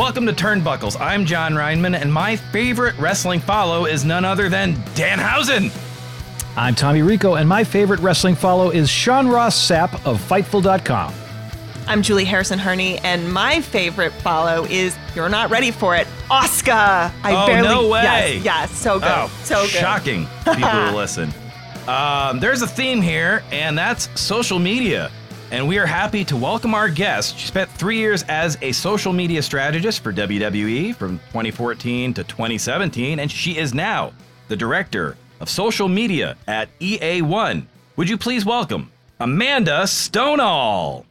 Welcome to Turnbuckles. I'm Jon Rineman, and my favorite wrestling follow is none other than Danhausen. I'm Tommy Rico, and my favorite wrestling follow is Sean Ross Sapp of Fightful.com. I'm Julie Harrison Harney, and my favorite follow is You're Not Ready for It, Oscar. I oh, barely, no way. Yes, yes, so good. Oh, so good. Shocking people who listen. Um, there's a theme here, and that's social media. And we are happy to welcome our guest. She spent three years as a social media strategist for WWE from 2014 to 2017, and she is now the director of social media at EA1. Would you please welcome Amanda Stoneall?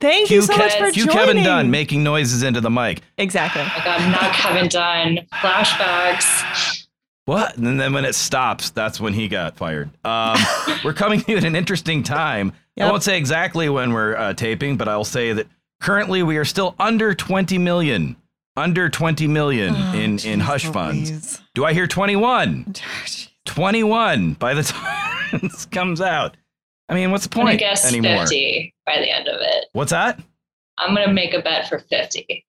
Thank Cue you so Ke- much for cue joining. Kevin Dunn making noises into the mic. Exactly. Oh my God, not Kevin Dunn. Flashbacks. What? And then when it stops, that's when he got fired. Um, we're coming to you at an interesting time. I won't say exactly when we're uh, taping, but I'll say that currently we are still under 20 million. Under 20 million in, in hush funds. Do I hear 21? 21 by the time this comes out. I mean, what's the point? I'm guess anymore? 50 by the end of it. What's that? I'm gonna make a bet for 50.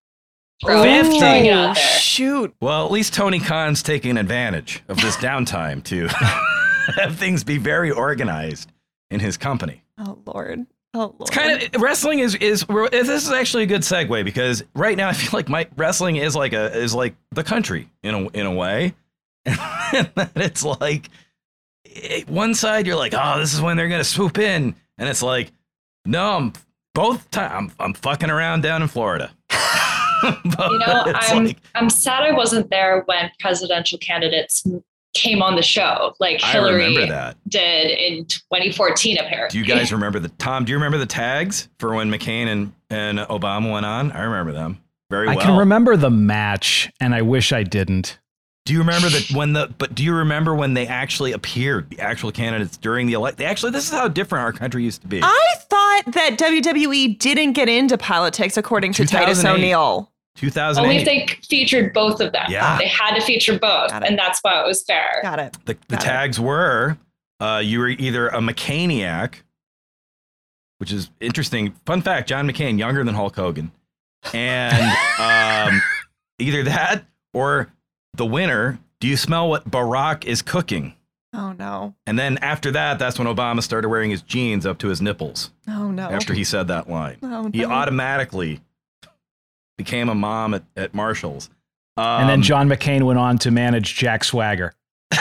Oh, Throwing- throwing it out there. shoot. Well, at least Tony Khan's taking advantage of this downtime to have things be very organized in his company. Oh, Lord. Oh, Lord. It's kind of wrestling is is we're- this is actually a good segue because right now I feel like my wrestling is like a is like the country in a in a way, and that it's like it- one side you're like oh this is when they're gonna swoop in and it's like no I'm both time I'm I'm fucking around down in Florida. But You know, I'm like- I'm sad I wasn't there when presidential candidates came on the show, like I Hillary remember that. did in 2014. Apparently, Do you guys remember the Tom? Do you remember the tags for when McCain and and Obama went on? I remember them very well. I can remember the match, and I wish I didn't. Do you remember that when the but do you remember when they actually appeared, the actual candidates during the elect? They actually this is how different our country used to be. I thought that WWE didn't get into politics according to Titus 2008. O'Neill. 2008. Only if they featured both of them. Yeah. They had to feature both, and that's why it was fair. Got it. the the Got it. tags were uh, you were either a McCainiac, which is interesting. Fun fact: John McCain younger than Hulk Hogan, and um, either that or the winner. Do you smell what Barack is cooking? Oh, no. And then after that, that's when Obama started wearing his jeans up to his nipples. Oh, no. After he said that line, Oh, he automatically became a mom at, at Marshall's. Um, and then John McCain went on to manage Jack Swagger.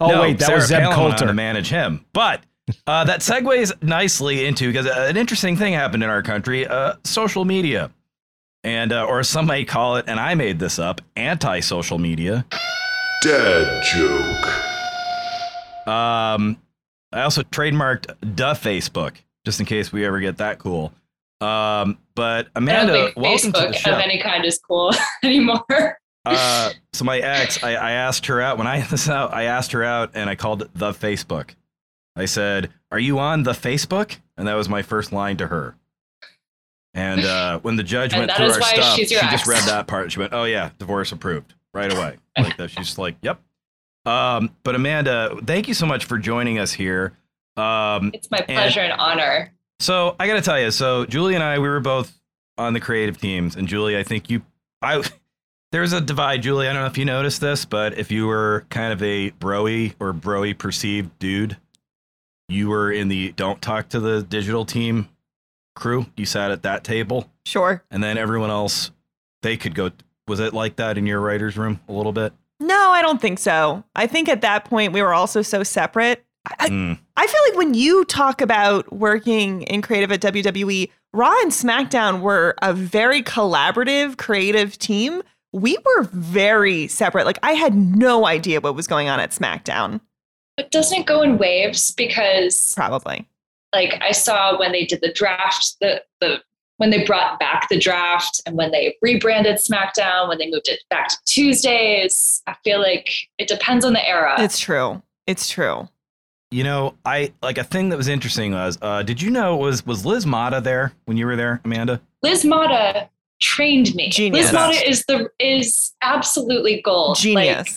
Oh, wait, that Sarah was Zeb Palin Coulter. to manage him. But uh, that segues nicely into because an interesting thing happened in our country: uh, social media, and uh, or some may call it, and I made this up, anti-social media. Dad joke. Um, I also trademarked the Facebook just in case we ever get that cool. Um, but I don't Amanda, think welcome to the Facebook show. of any kind is cool anymore. uh, so my ex, I, I asked her out when I this out. I asked her out, and I called it the Facebook. I said, "Are you on the Facebook?" And that was my first line to her. And uh, when the judge went through our stuff, she your just read that part. She went, "Oh yeah, divorce approved right away." Like that. She's like, "Yep." Um, but Amanda, thank you so much for joining us here. Um, It's my pleasure and honor. so I got to tell you, so Julie and I, we were both on the creative teams, and Julie, I think you, I, there's a divide, Julie. I don't know if you noticed this, but if you were kind of a broy or broy perceived dude, you were in the don't talk to the digital team crew. You sat at that table, Sure. and then everyone else they could go. Was it like that in your writers' room a little bit? No, I don't think so. I think at that point we were also so separate. I, Mm. I feel like when you talk about working in creative at WWE, Raw and SmackDown were a very collaborative, creative team. We were very separate. Like I had no idea what was going on at SmackDown. But doesn't it go in waves? Because Probably. Like I saw when they did the draft, the the when they brought back the draft and when they rebranded SmackDown, when they moved it back to Tuesdays. I feel like it depends on the era. It's true. It's true. You know, I like a thing that was interesting was, uh, did you know was was Liz Mata there when you were there, Amanda? Liz Mata trained me. Genius. Liz Mata is the is absolutely gold. Like,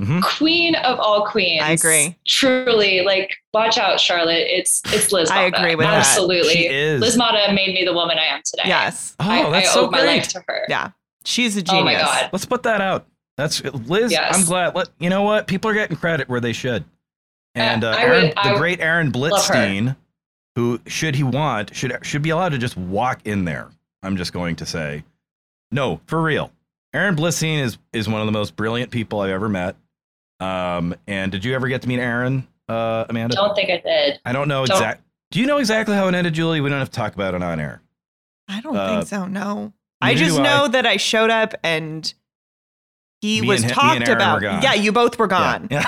Genius. queen of all queens. I agree. Truly, like, watch out, Charlotte. It's it's Liz. I agree with that. Absolutely. Liz Mata made me the woman I am today. yes. Oh, I, that's I so owe my life to her. Yeah. She's a genius. Oh my god. Let's put that out. That's Liz. Yes. I'm glad. Let you know what people are getting credit where they should. And uh, I Aaron, would- the great Aaron her. Blitzstein, who should he want should should be allowed to just walk in there. I'm just going to say, no, for real. Aaron Blitzstein is is one of the most brilliant people I've ever met. Um, and did you ever get to meet Aaron, uh, Amanda? I don't think I did. I don't know Don't- exact. Do you know exactly how it ended, Julie? We don't have to talk about it on air. I don't Uh, think so. No. I just do I. know that I showed up and he Me was and hi- me and talked about. Yeah, you both were gone. Yeah.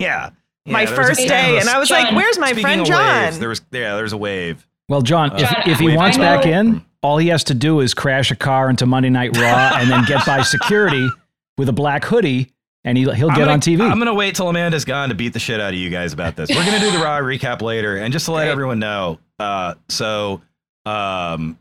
yeah. My Yeah, there was a- first day, was- and I was Jon, like, "Where's my Speaking friend Jon?" waves, there was yeah, there's a wave. Well, Jon, if, Jon, if he wants know- back in, all he has to do is crash a car into Monday Night Raw and then get by security with a black hoodie, and he, he'll get gonna, on TV. I'm gonna wait till Amanda's gone to beat the shit out of you guys about this. We're gonna do the raw recap later, and just to let Great. everyone know, uh, so um,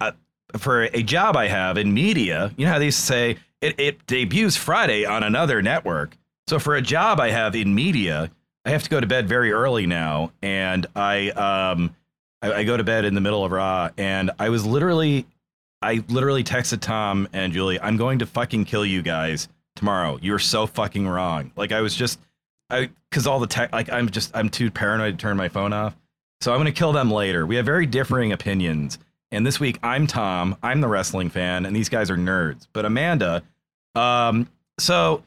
uh, for a job I have in media, you know how they say it, it debuts Friday on another network. So for a job I have in media, I have to go to bed very early now, and I um, I, I go to bed in the middle of Raw, and I was literally, I literally texted Tom and Julie, I'm going to fucking kill you guys tomorrow. You're so fucking wrong. Like I was just, I because all the tech, like I'm just, I'm too paranoid to turn my phone off. So I'm gonna kill them later. We have very differing opinions. And this week I'm Tom. I'm the wrestling fan, and these guys are nerds. But Amanda, um, so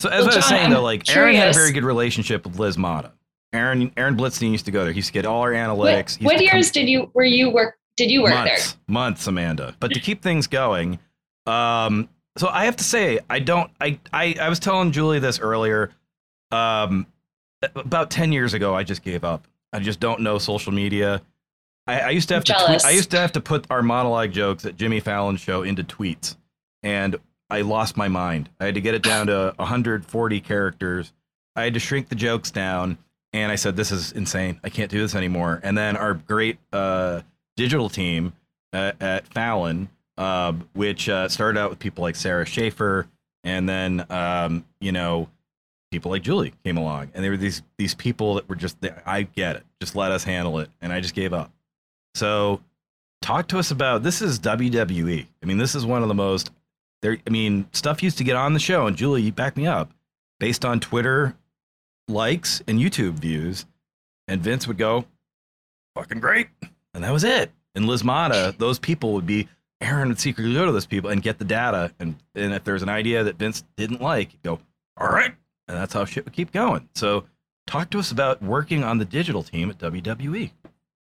so as Well, I was Jon, saying though, like Aaron had a very good relationship with Liz Mata. Aaron Aaron Blitzstein used to go there. He used to get all our analytics. Used what to come- years did you were you work did you work months, months, Amanda. But to keep things going, um, so I have to say, I don't. I I, I was telling Julie this earlier. Um, about ten years ago, I just gave up. I just don't know social media. I, I used to have to. Tweet, I used to have to put our monologue jokes at Jimmy Fallon show into tweets, and I lost my mind. I had to get it down to 140 characters. I had to shrink the jokes down, and I said, "This is insane. I can't do this anymore." And then our great uh, digital team uh, at Fallon, uh, which uh, started out with people like Sarah Schaefer, and then um, you know people like Julie came along, and they were these these people that were just I get it, just let us handle it, and I just gave up. So, talk to us about this is WWE. I mean, this is one of the most there. I mean, stuff used to get on the show, and Julie, you back me up, based on Twitter likes and YouTube views, and Vince would go, "Fucking great," and that was it. And Liz Mata, those people would be. Aaron would secretly go to those people and get the data, and and if there's an idea that Vince didn't like, he'd go, "All right," and that's how shit would keep going. So, talk to us about working on the digital team at. WWE.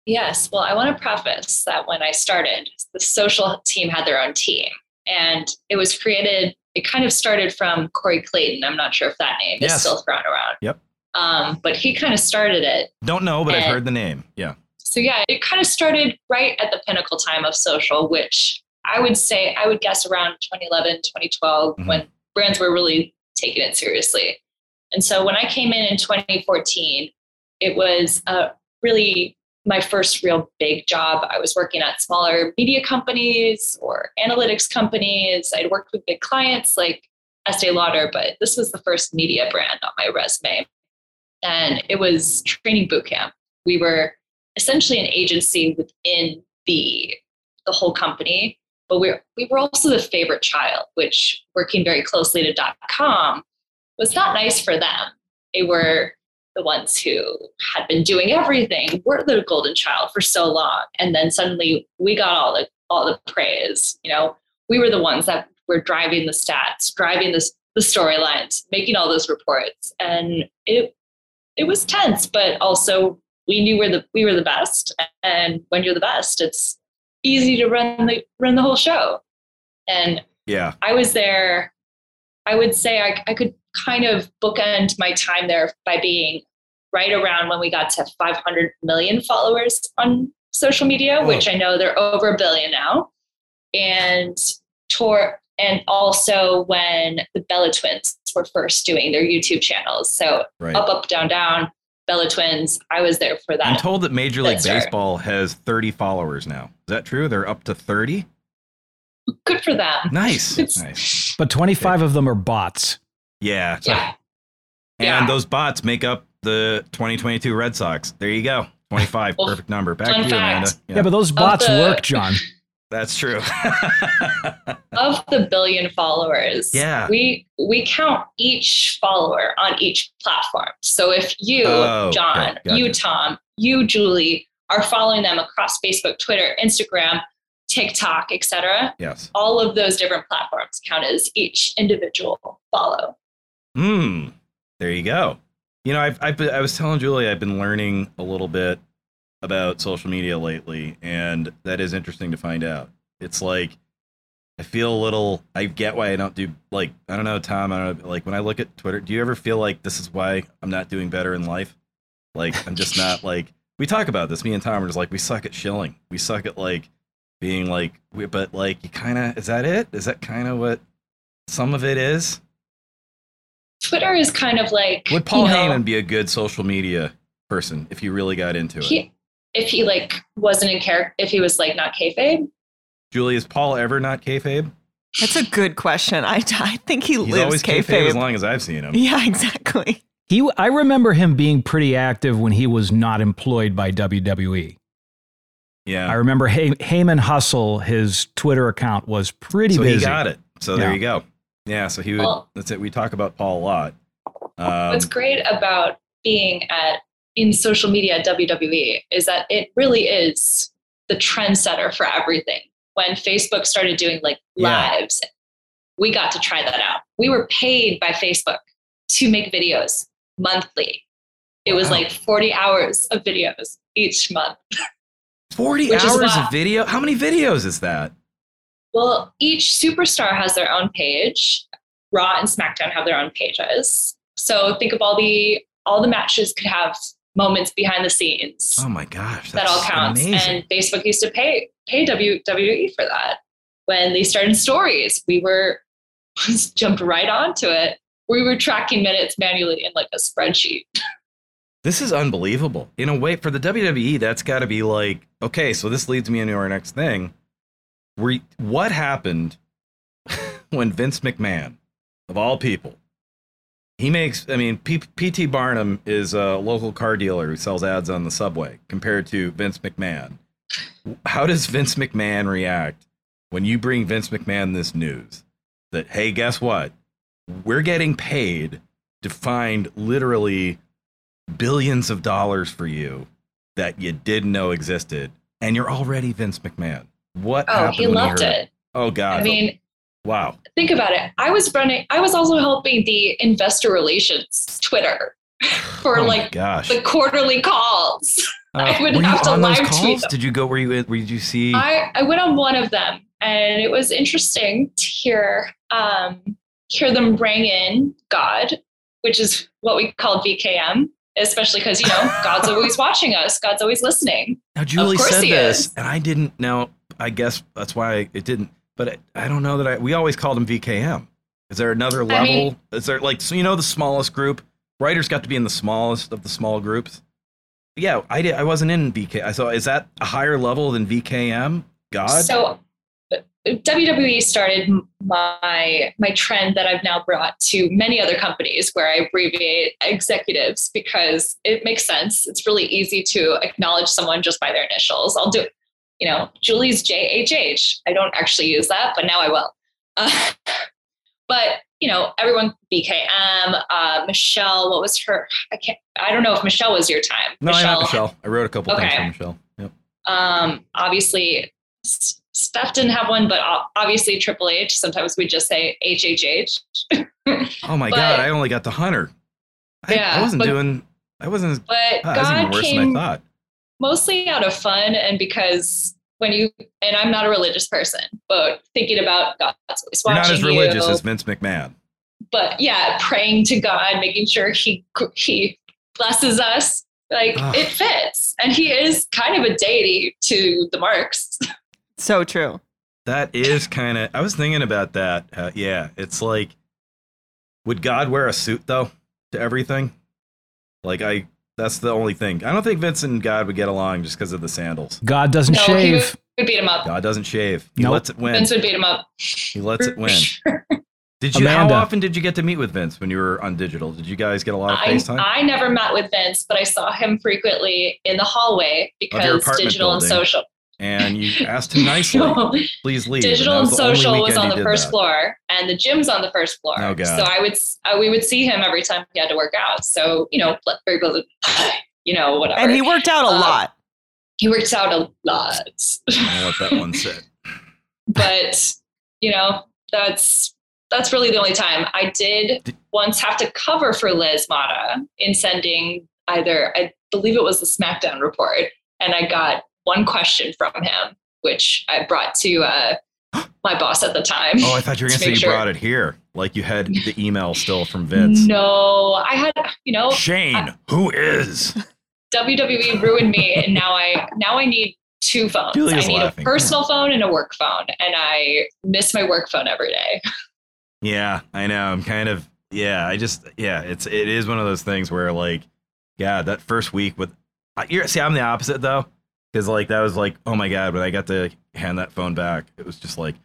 Yes. Well, I want to preface that when I started, the social team had their own team. And it was created, it kind of started from Corey Clayton. I'm not sure if that name Yes. is still thrown around. Yep. Um, but he kind of started it. Don't know, but I've heard the name. Yeah. So, yeah, it kind of started right at the pinnacle time of social, which I would say, I would guess around 2011, 2012, Mhm. when brands were really taking it seriously. And so when I came in in 2014, it was uh, really my first real big job. I was working at smaller media companies or analytics companies. I'd worked with big clients like Estee Lauder, but this was the first media brand on my resume. And it was training boot camp. We were essentially an agency within the the whole company, but we we were also the favorite child, which working very closely to dot .com was not nice for them. They were the ones who had been doing everything. We're the golden child for so long. And then suddenly we got all the all the praise. You know, we were the ones that were driving the stats, driving the, the storylines, making all those reports. And it it was tense, but also we knew we're the we were the best. And when you're the best, it's easy to run the run the whole show. And Yeah. I was there. I would say I, I could kind of bookend my time there by being right around when we got to 500 million followers on social media, Whoa. which I know they're over a billion now, and tour, and also when the Bella Twins were first doing their YouTube channels. So Right. up, up, down, down, Bella Twins. I was there for that. I'm told that Major League That's right. Baseball has 30 followers now. Is that true? They're up to 30? Good for them. Nice. Nice. But 25 of them are bots. Yeah. Yeah. And Yeah. those bots make up the 2022 Red Sox. There you go. 25. Well, perfect number. Back fun to you, Amanda. fact. Yeah, but those bots the- work, Jon. That's true. of the billion followers Yeah. we we count each follower on each platform so if you Oh, okay. jon Gotcha. you tom you julie are following them across facebook twitter instagram tiktok etc yes. all of those different platforms count as each individual follow Hmm. There you go. You know, I've, I've been, I was telling Julie I've been learning a little bit about social media lately, and that is interesting to find out. It's like I feel a little. I get why I don't do like I don't know, Tom. I don't know, like when I look at Twitter. Do you ever feel like this is why I'm not doing better in life? Like I'm just not like we talk about this. Me and Tom are just like we suck at shilling. We suck at like being like. We, but like you kind of is that it? Is that kind of what some of it is? twitter is kind of like Would Paul you know, Heyman be a good social media person if you really got into it? he, if he like wasn't in character if he was like not kayfabe Julie, is Paul ever not kayfabe? That's a good question. I, I think he He's lives always kayfabe. as long as I've seen him. Yeah, exactly. He, I remember him being pretty active when he was not employed by WWE. Yeah, I remember Hey, Heyman Hustle, his Twitter account was pretty So busy. he got it. So there you go. Yeah. So he would. Well- that's it. We talk about Paul a lot. Um, What's great about being at in social media at WWE is that it really is the trendsetter for everything. When Facebook started doing like Yeah. lives, we got to try that out. We were paid by Facebook to make videos monthly. It was Wow. like 40 hours of videos each month. 40 hours of video. How many videos is that? Well, each superstar has their own page. Raw and SmackDown have their own pages. So think of all the all the matches could have moments behind the scenes. Oh my gosh. that all counts. Amazing. And Facebook used to pay pay WWE for that. When they started stories, we were jumped right onto it. We were tracking minutes manually in like a spreadsheet. This is unbelievable. In a way, for the WWE, that's got to be like, okay, so this leads me into our next thing. Were, what happened when Vince McMahon, of all people, he makes, I mean, P.T. Barnum is a local car dealer who sells ads on the subway compared to Vince McMahon. How does Vince McMahon react when you bring Vince McMahon this news that, hey, guess what? We're getting paid to find literally billions of dollars for you that you didn't know existed, and you're already Vince McMahon. What? Oh, he you loved it. Oh God! I mean, wow. think about it. I was running, I was also helping the investor relations Twitter for oh like gosh. the quarterly calls. I would were have you to live tweet calls? them. Did you go? Were you? Were did you see? I, I went on one of them and it was interesting to hear um, hear them bring in God, which is what we call VKM, especially because you know God's always watching us, God's always listening. now Julie course said he this, is. and I didn't know. I guess that's why it didn't. But I, I don't know that I. We always called him VKM. Is there another level? I mean- is there like so you know the smallest group? Writers got to be in the smallest of the small groups. Yeah, I did. I wasn't in VK. So. Is that a higher level than VKM? God. So WWE started my my trend that I've now brought to many other companies where I abbreviate executives because it makes sense. It's really easy to acknowledge someone just by their initials. I'll do, you know, Julie's JHH. I don't actually use that, but now I will. Uh, but you know, everyone VKM, uh, Michelle, what was her? I can't, I don't know if Michelle was your time. No, I Michelle, know Michelle. I wrote a couple things Okay. for Michelle. Yep. Um, obviously, Steph didn't have one, but obviously Triple H. Sometimes we just say HHH. Oh my But- god, I only got the Hunter. I, I wasn't but- doing. I wasn't. But that was even God worse came than I thought. Mostly out of fun and because when you and I'm not a religious person, but thinking about God's always You're watching not as religious you, as Vince McMahon. but yeah, praying to God, making sure He He blesses us, like Ugh. it fits, and He is kind of a deity to the marks. So true. That is kind of. I was thinking about that. Uh, yeah, it's like, would God wear a suit though to everything? Like I. That's the only thing. I don't think Vince and God would get along just because of the sandals. God doesn't No, he would, shave. would beat him up. God doesn't shave. He Nope. lets it win. Vince would beat him up. He lets it win. sure. Did you? Amanda. How often did you get to meet with Vince when you were on digital? Did you guys get a lot of I, FaceTime? I never met with Vince, but I saw him frequently in the hallway because apartment digital and social. And you asked him nicely, please leave. digital that and was the only social was on the first that. floor and the gym's on the first floor Oh, God. so i would uh, we would see him every time he had to work out so you know very you know whatever And he worked out a Uh, lot. he works out a lot I'll let that one sit. but you know that's that's really the only time i did Did- once have to cover for liz mata in sending either i believe it was the smackdown report and i got one question from him which i brought to uh, my boss at the time Oh, I thought you were gonna say you sure. brought it here, like you had the email still from Vince. no i had you know Shane, who is? WWE ruined me, and now I now I need two phones. Julia's I need laughing. a personal phone and a work phone, and I miss my work phone every day. Yeah, I know. I'm kind of yeah. I just yeah. It's it is one of those things where like yeah, that first week with I- you're see I'm the opposite though because like that was like oh my god when I got to hand that phone back it was just like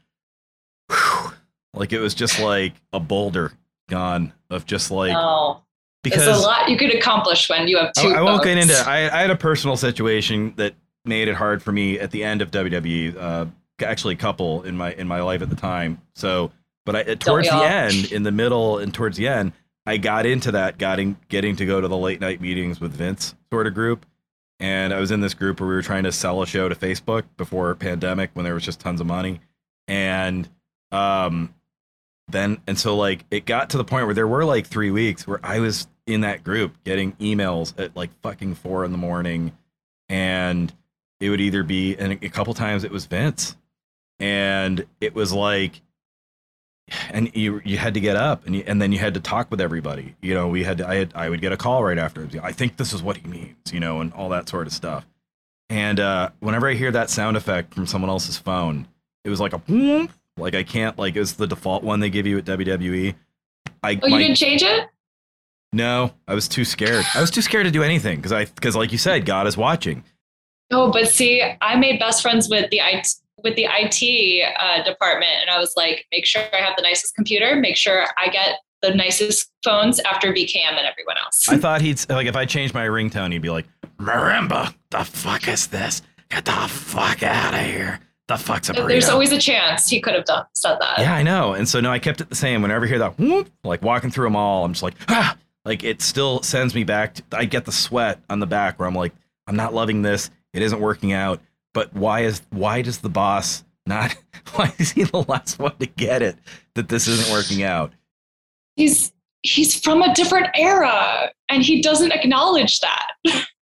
whew, like it was just like a boulder gone of just like oh, because there's a lot you could accomplish when you have I, two. I won't get into. I, I had a personal situation that made it hard for me at the end of WWE. Uh, actually, a couple in my in my life at the time. So, but I towards the end, in the middle, and towards the end, I got into that, getting getting to go to the late night meetings with Vince sort of group. And I was in this group where we were trying to sell a show to Facebook before pandemic when there was just tons of money. And um then and so like it got to the point where there were like three weeks where I was in that group getting emails at like fucking four in the morning and it would either be and a couple times it was Vince and it was like and you you had to get up and you, and then you had to talk with everybody you know we had to, I had I would get a call right after I think this is what he means you know and all that sort of stuff and uh whenever I hear that sound effect from someone else's phone it was like a like I can't like it's the default one they give you at WWE I Oh, you my- didn't change it? no, I was too scared. I was too scared to do anything because I because like you said, God is watching. Oh, but see, I made best friends with the with the IT uh, department, and I was like, make sure I have the nicest computer, make sure I get the nicest phones after VKM and everyone else. I thought he'd like if I changed my ringtone, he'd be like, "Marimba, the fuck is this? Get the fuck out of here! The fuck's a burrito?" There's always a chance he could have done said that. yeah, I know. And so no, I kept it the same. Whenever I hear that whoop, like walking through a mall, I'm just like, ah, like it still sends me back. To, I get the sweat on the back where I'm like, I'm not loving this. It isn't working out. But why is why does the boss not? Why is he the last one to get it that this isn't working out? He's he's from a different era, and he doesn't acknowledge that.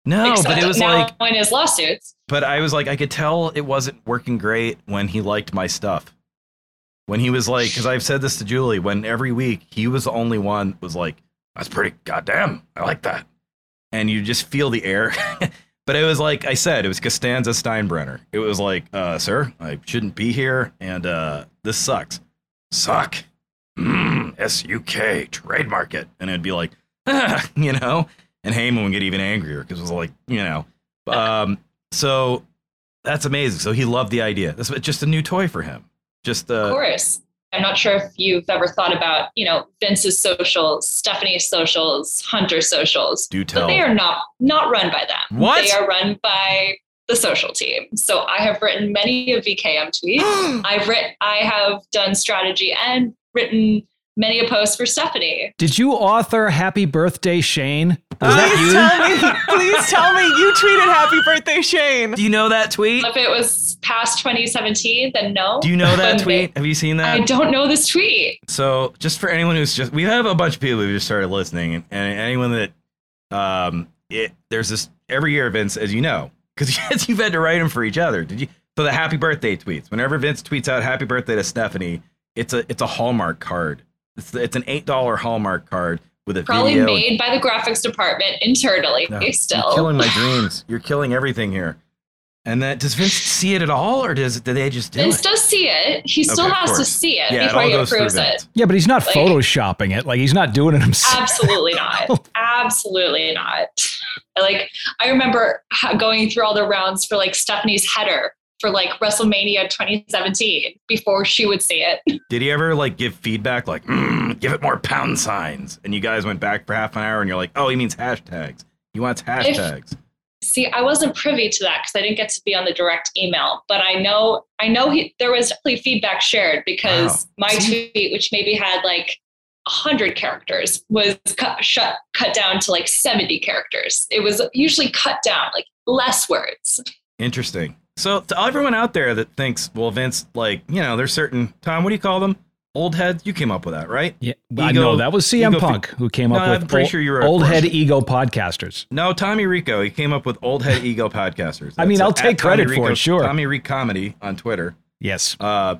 No, but it was like, in his lawsuits. but I was like, I could tell it wasn't working great when he liked my stuff. When he was like, because I've said this to Julie, when every week he was the only one was like, that's pretty goddamn, I like that. And you just feel the air. but it was like I said, it was Costanza Steinbrenner. It was like, uh, sir, I shouldn't be here, and uh, this sucks. Suck. Mm, S U K, trademark it. And it'd be like, ah, you know? And Heyman would get even angrier because it was like, you know. Um, so that's amazing. So he loved the idea. This was just a new toy for him. Just uh, Of course. I'm not sure if you've ever thought about, you know, Vince's socials, Stephanie's socials, Hunter's socials. do tell. But they are not not run by them. What? They are run by the social team. So I have written many of VKM tweets. I've written I have done strategy and written many a post for Stephanie. Did you author Happy Birthday Shane? Was Please that tell me. Please tell me you tweeted happy birthday, Shane. Do you know that tweet? If it was past 2017, then no. Do you know that tweet? Have you seen that? I don't know this tweet. So, just for anyone who's just, we have a bunch of people who just started listening, and, and anyone that, um, it there's this every year, Vince, as you know, because you've had to write them for each other. Did you? So the happy birthday tweets. Whenever Vince tweets out happy birthday to Stephanie, it's a it's a Hallmark card. It's it's an eight dollar Hallmark card with a Probably video. made by the graphics department internally. No, still. You're killing my dreams. You're killing everything here. And that does Vince see it at all, or does do they just do Vince it? does see it. He still Okay, has to see it Yeah, before all he approves it. Yeah, but he's not Like- photoshopping it. Like he's not doing it himself. Absolutely not. Absolutely not. Like I remember going through all the rounds for like Stephanie's header for like WrestleMania 2017 before she would see it. Did he ever like give feedback, like mm, give it more pound signs? And you guys went back for half an hour, and you're like, oh, he means hashtags. He wants hashtags. See, I wasn't privy to that because I didn't get to be on the direct email, but I know I know he, there was definitely feedback shared because Wow. my tweet, which maybe had like hundred characters, was cut shut cut down to like seventy characters. It was usually cut down, like less words. Interesting. So to everyone out there that thinks, well, Vince, like you know, there's certain Tom. What do you call them? Old heads. You came up with that, right? Yeah, I Ego- know that was CM ego Punk who came up No, with I'm pretty old, sure you were old head ego podcasters. No, Tommy Rico. He came up with old head ego podcasters. I mean, I'll take at Tommy credit for Rico- it, sure. Tommy Rico comedy on Twitter. Yes. Uh,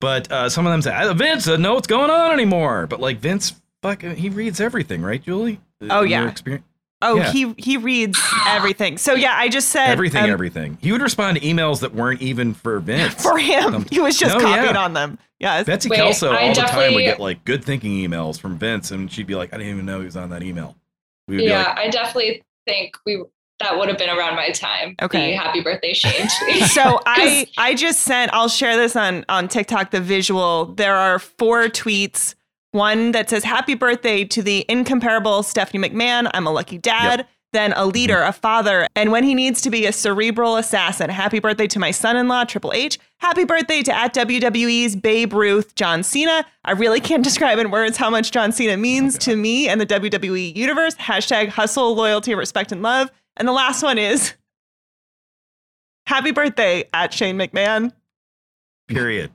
but uh, some of them say, "Ah, Vince doesn't know what's going on anymore. But like Vince, fuck, he reads everything, right, Julie? Oh, In your yeah. experience- Oh, Yeah. he he reads everything. So yeah, I just said everything, um, everything. He would respond to emails that weren't even for Vince. for him. Some- He was just No, yeah. copying on them. Yes. Betsy Wait, Kelso I all the time would get like good thinking emails from Vince, and she'd be like, "I didn't even know he was on that email." We would Yeah, like, I definitely think we that would have been around my time. Okay. The happy birthday Shane tweet. so I I just sent I'll share this on on TikTok the visual. There are four tweets. One that says happy birthday to the incomparable Stephanie McMahon. I'm a lucky dad. Then a mm-hmm. leader, a father, and when he needs to be a cerebral assassin. Happy birthday to my son-in-law, Triple H. Happy birthday to at WWE's Babe Ruth, John Cena. I really can't describe in words how much John Cena means to me and the WWE universe. Hashtag hustle, loyalty, respect, and love. And the last one is Happy birthday at Shane McMahon. period.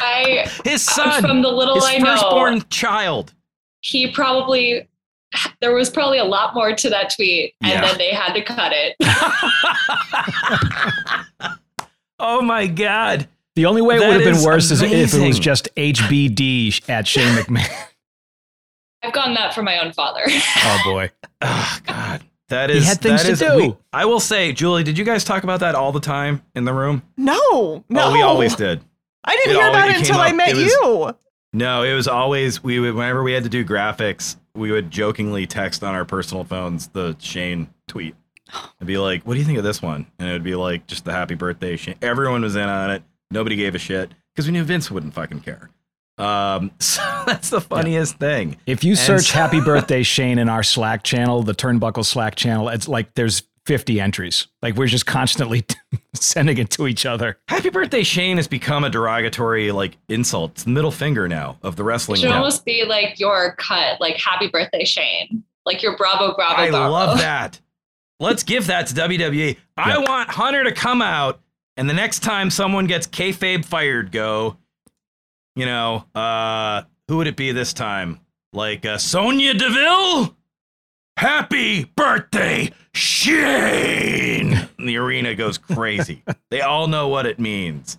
I His son, from the little his I know, firstborn child. he probably there was probably a lot more to that tweet, and Yeah. then they had to cut it. Oh my god. The only way it That would have been is worse is if it was just HBD at Shane McMahon. I've gotten that from my own father. oh boy. Oh god. That He had things that to is- do. we- I will say, Julie, did you guys talk about that all the time in the room? No, no. Oh, we always did. I didn't It hear about it until came I met was- you. No, it was always we would whenever we had to do graphics, we would jokingly text on our personal phones the Shane tweet and be like, "What do you think of this one?" And it would be like just the happy birthday Shane. Everyone was in on it. Nobody gave a shit because we knew Vince wouldn't fucking care. Um, so that's the funniest thing. If you And search so- Happy Birthday Shane in our Slack channel, the Turnbuckle Slack channel, it's like there's 50 entries. Like we're just constantly sending it to each other. Happy birthday Shane has become a derogatory like insult. It's the middle finger now of the wrestling. It should world. almost be like your cut, like happy birthday Shane, like your Bravo Bravo. I Bravo. love that. Let's give that to WWE. I Yeah. want Hunter to come out, and the next time someone gets kayfabe fired, go. You know, uh, who would it be this time? Like uh, Sonya Deville? Happy birthday, Shane! And the arena goes crazy. they all know what it means.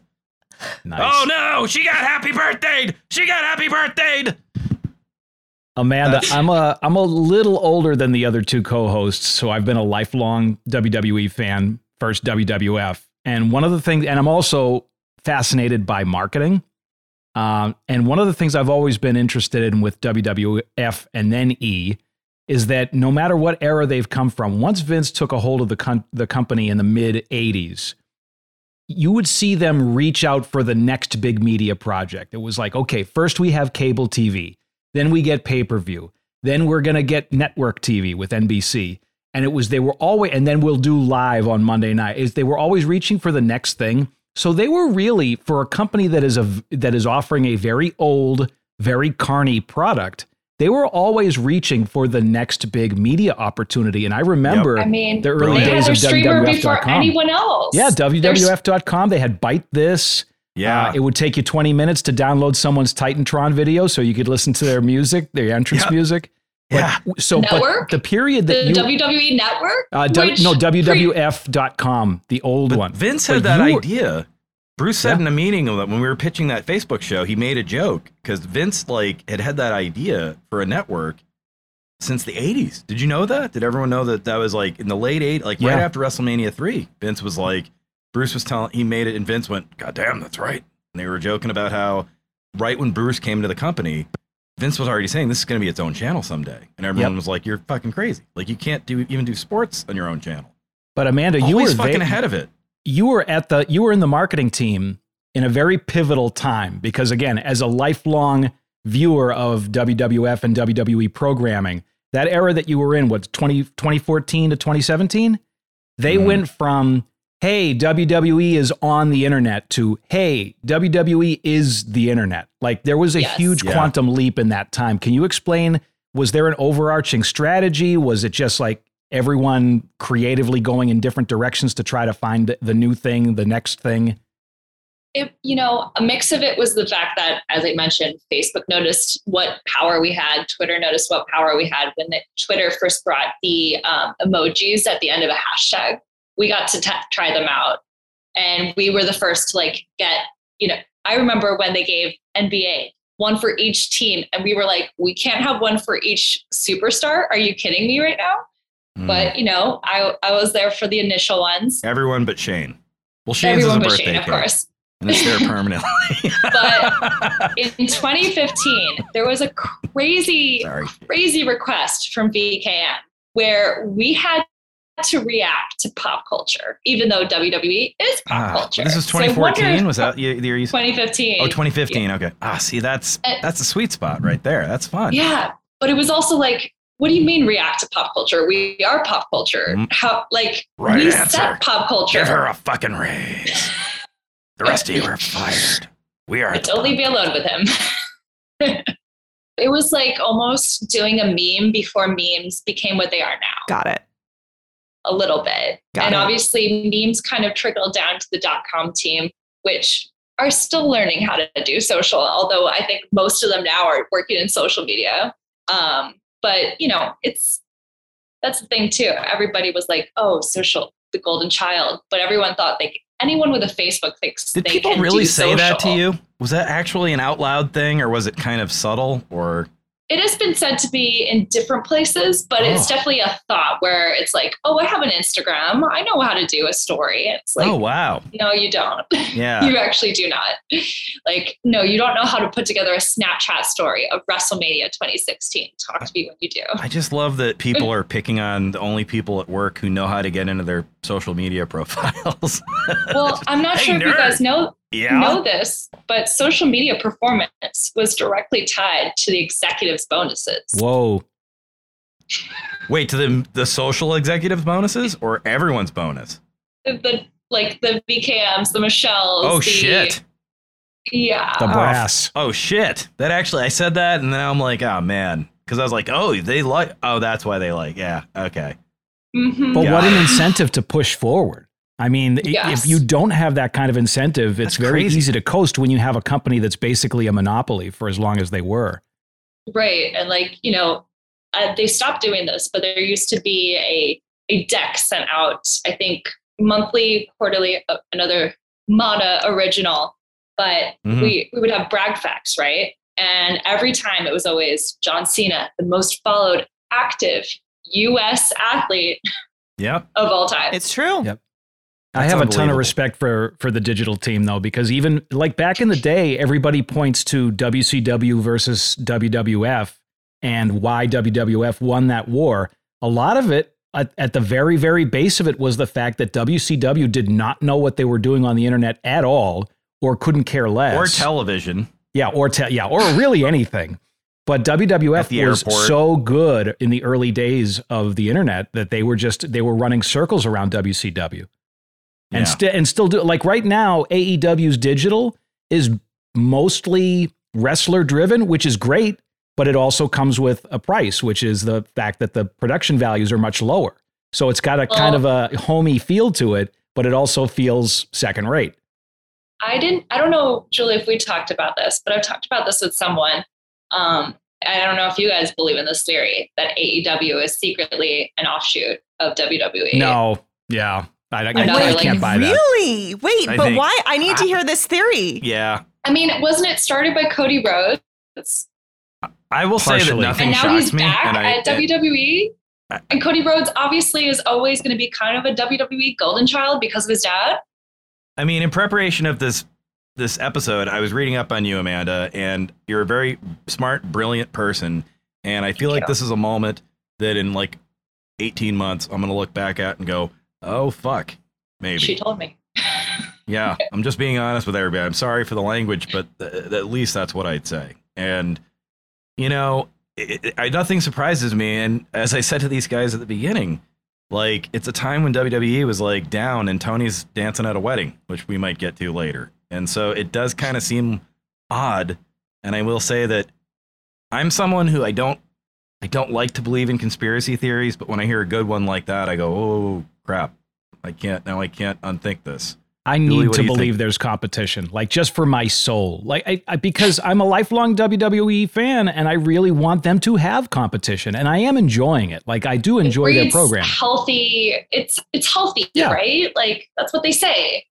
Nice. Oh no, she got happy birthday! She got happy birthday! Amanda, I'm a I'm a little older than the other two co-hosts, so I've been a lifelong WWE fan, first WWF. And one of the things, and I'm also fascinated by marketing. Um, and one of the things I've always been interested in with WWF and then E is that no matter what era they've come from, once Vince took a hold of the com- the company in the mid '80s, you would see them reach out for the next big media project. It was like, okay, first we have cable TV, then we get pay per view, then we're gonna get network TV with NBC, and it was they were always, and then we'll do live on Monday night. Is they were always reaching for the next thing, So they were really for a company that is a that is offering a very old, very carny product. They were always reaching for the next big media opportunity. And I remember I mean, the early they days had of their streamer before WWF.com. anyone else. Yeah, There's- WWF.com. They had Byte This. Yeah. Uh, it would take you 20 minutes to download someone's Titantron video so you could listen to their music, their entrance Yeah. music. But- Yeah. So, Network? but the period that the you. WWE network. uh, w, which no, WWF.com, the old But one. Vince But had that were- idea. Bruce said Yeah. in a meeting that when we were pitching that Facebook show, he made a joke because Vince like had had that idea for a network since the 80s. Did you know that? Did everyone know that that was like in the late 80s, like right after WrestleMania 3? Vince was like, Bruce was telling, he made it, and Vince went, God damn, that's right. And they were joking about how right when Bruce came to the company, Vince was already saying this is going to be its own channel someday. And everyone Yep. was like, You're fucking crazy. Like, you can't do even do sports on your own channel. But Amanda, you Always were fucking there- ahead of it. you were at the you were in the marketing team in a very pivotal time because again as a lifelong viewer of WWF and WWE programming that era that you were in what 20, 2014 to 2017 they Mhm. went from hey WWE is on the internet to hey WWE is the internet like there was a Yes. huge Yeah. quantum leap in that time can you explain was there an overarching strategy was it just like everyone creatively going in different directions to try to find the new thing, the next thing. it, you know, a mix of it was the fact that, as I mentioned, Facebook noticed what power we had. Twitter noticed what power we had when the, Twitter first brought the um, emojis at the end of a hashtag. We got to t- try them out, and we were the first to like get. You know, I remember when they gave NBA one for each team, and we were like, we can't have one for each superstar. Are you kidding me right now? Mm. But you know, I I was there for the initial ones. Everyone but Shane. Well, Shane's Everyone is a but birthday Shane, of cake, course. and it's there permanently. But in 2015, there was a crazy, Sorry. crazy request from VKM where we had to react to pop culture, even though WWE is pop Ah, culture. this was So I wonder 2014. if- Was that you? you- you- 2015? Oh, 2015. Okay. Ah, see, that's Uh, that's a sweet spot right there. That's fun. Yeah, but it was also like, what do you mean react to pop culture? We are pop culture. Mm. How like Right we answer. set pop culture. Give her a fucking raise. The rest of you are fired. We are. at the Don't leave me alone with him. it was like almost doing a meme before memes became what they are now. Got it. A little bit. Got and it. obviously, memes kind of trickled down to the dot com team, which are still learning how to do social, although I think most of them now are working in social media. Um, but, you know, it's that's the thing too. Everybody was like, oh, social, the golden child. But everyone thought like anyone with a Facebook thinks Did they people can really say that to you? Was that actually an out loud thing, or was it kind of subtle? Or It has been said to be in different places, but it's Oh. definitely a thought where it's like, oh, I have an Instagram. I know how to do a story. It's like, oh wow, no, you don't. yeah. you actually do not. Like, no, you don't know how to put together a Snapchat story of WrestleMania 2016. Talk to me when you do. I just love that people are picking on the only people at work who know how to get into their social media profiles. Well, I'm not Hey, sure if you guys know yeah. know this, but social media performance was directly tied to the executives' bonuses. Whoa. Wait, to the the social executives bonuses or everyone's bonus? The, the like the VKMs, the Michelles. Oh the, shit. Yeah. The brass. Oh shit. That actually I said that and then I'm like, oh man. Because I was like, oh, they like oh, that's why they like. Yeah. Okay. Mhm. But Yeah. what an incentive to push forward. I mean, Yes. if you don't have that kind of incentive, it's That's very crazy. easy to coast when you have a company that's basically a monopoly for as long as they were. Right. And like, you know, uh, they stopped doing this, but there used to be a, a deck sent out, I think monthly, quarterly, uh, another Mana original, but Mhm. we, we would have brag facts, right? And every time it was always John Cena, the most followed active US athlete Yep. of all time. It's true. Yep. I have a ton of respect for for the digital team though, because even like back in the day, everybody points to WCW versus WWF and why WWF won that war. A lot of it, at, at the very very base of it, was the fact that WCW did not know what they were doing on the internet at all, or couldn't care less, Or television. yeah, or te- yeah, or really anything. But WWF was airport. so good in the early days of the internet that they were just they were running circles around WCW. and Yeah. sti- and still do like right now AEW's digital is mostly wrestler driven, which is great, but it also comes with a price, which is the fact that the production values are much lower. So it's got a kind of a homey feel to it, but it also feels second rate. I didn't, I don't know, Julie, if we talked about this, but I've talked about this with someone. Um, I don't know if you guys believe in this theory that AEW is secretly an offshoot of WWE. No, yeah, I, I, I Another, can't, like, buy that. Really? Wait, I but think- why? I need to hear this theory. Yeah. I mean, wasn't it started by Cody Rhodes? I will say that Partially. nothing and now he's back and I, at WWE. I- and Cody Rhodes obviously is always going to be kind of a WWE golden child because of his dad. I mean, in preparation of this this episode, I was reading up on you, Amanda, and you're a very smart, brilliant person. And I feel like this is a moment that in like 18 months, I'm going to look back at and go, oh, fuck, maybe. She told me. Yeah, I'm just being honest with everybody. I'm sorry for the language, but th- at least that's what I'd say. And you know, it, it, I, nothing surprises me. And as I said to these guys at the beginning, like it's a time when WWE was like down, and Tony's dancing at a wedding, which we might get to later. And so it does kind of seem odd. And I will say that I'm someone who I don't I don't like to believe in conspiracy theories, but when I hear a good one like that, I go, oh crap, I can't now I can't unthink this. I need what to believe think? there's competition, like just for my soul, like I, I because I'm a lifelong WWE fan, and I really want them to have competition, and I am enjoying it. Like I do enjoy their breeds program. Healthy. It's it's healthy, Yeah. right? Like that's what they say.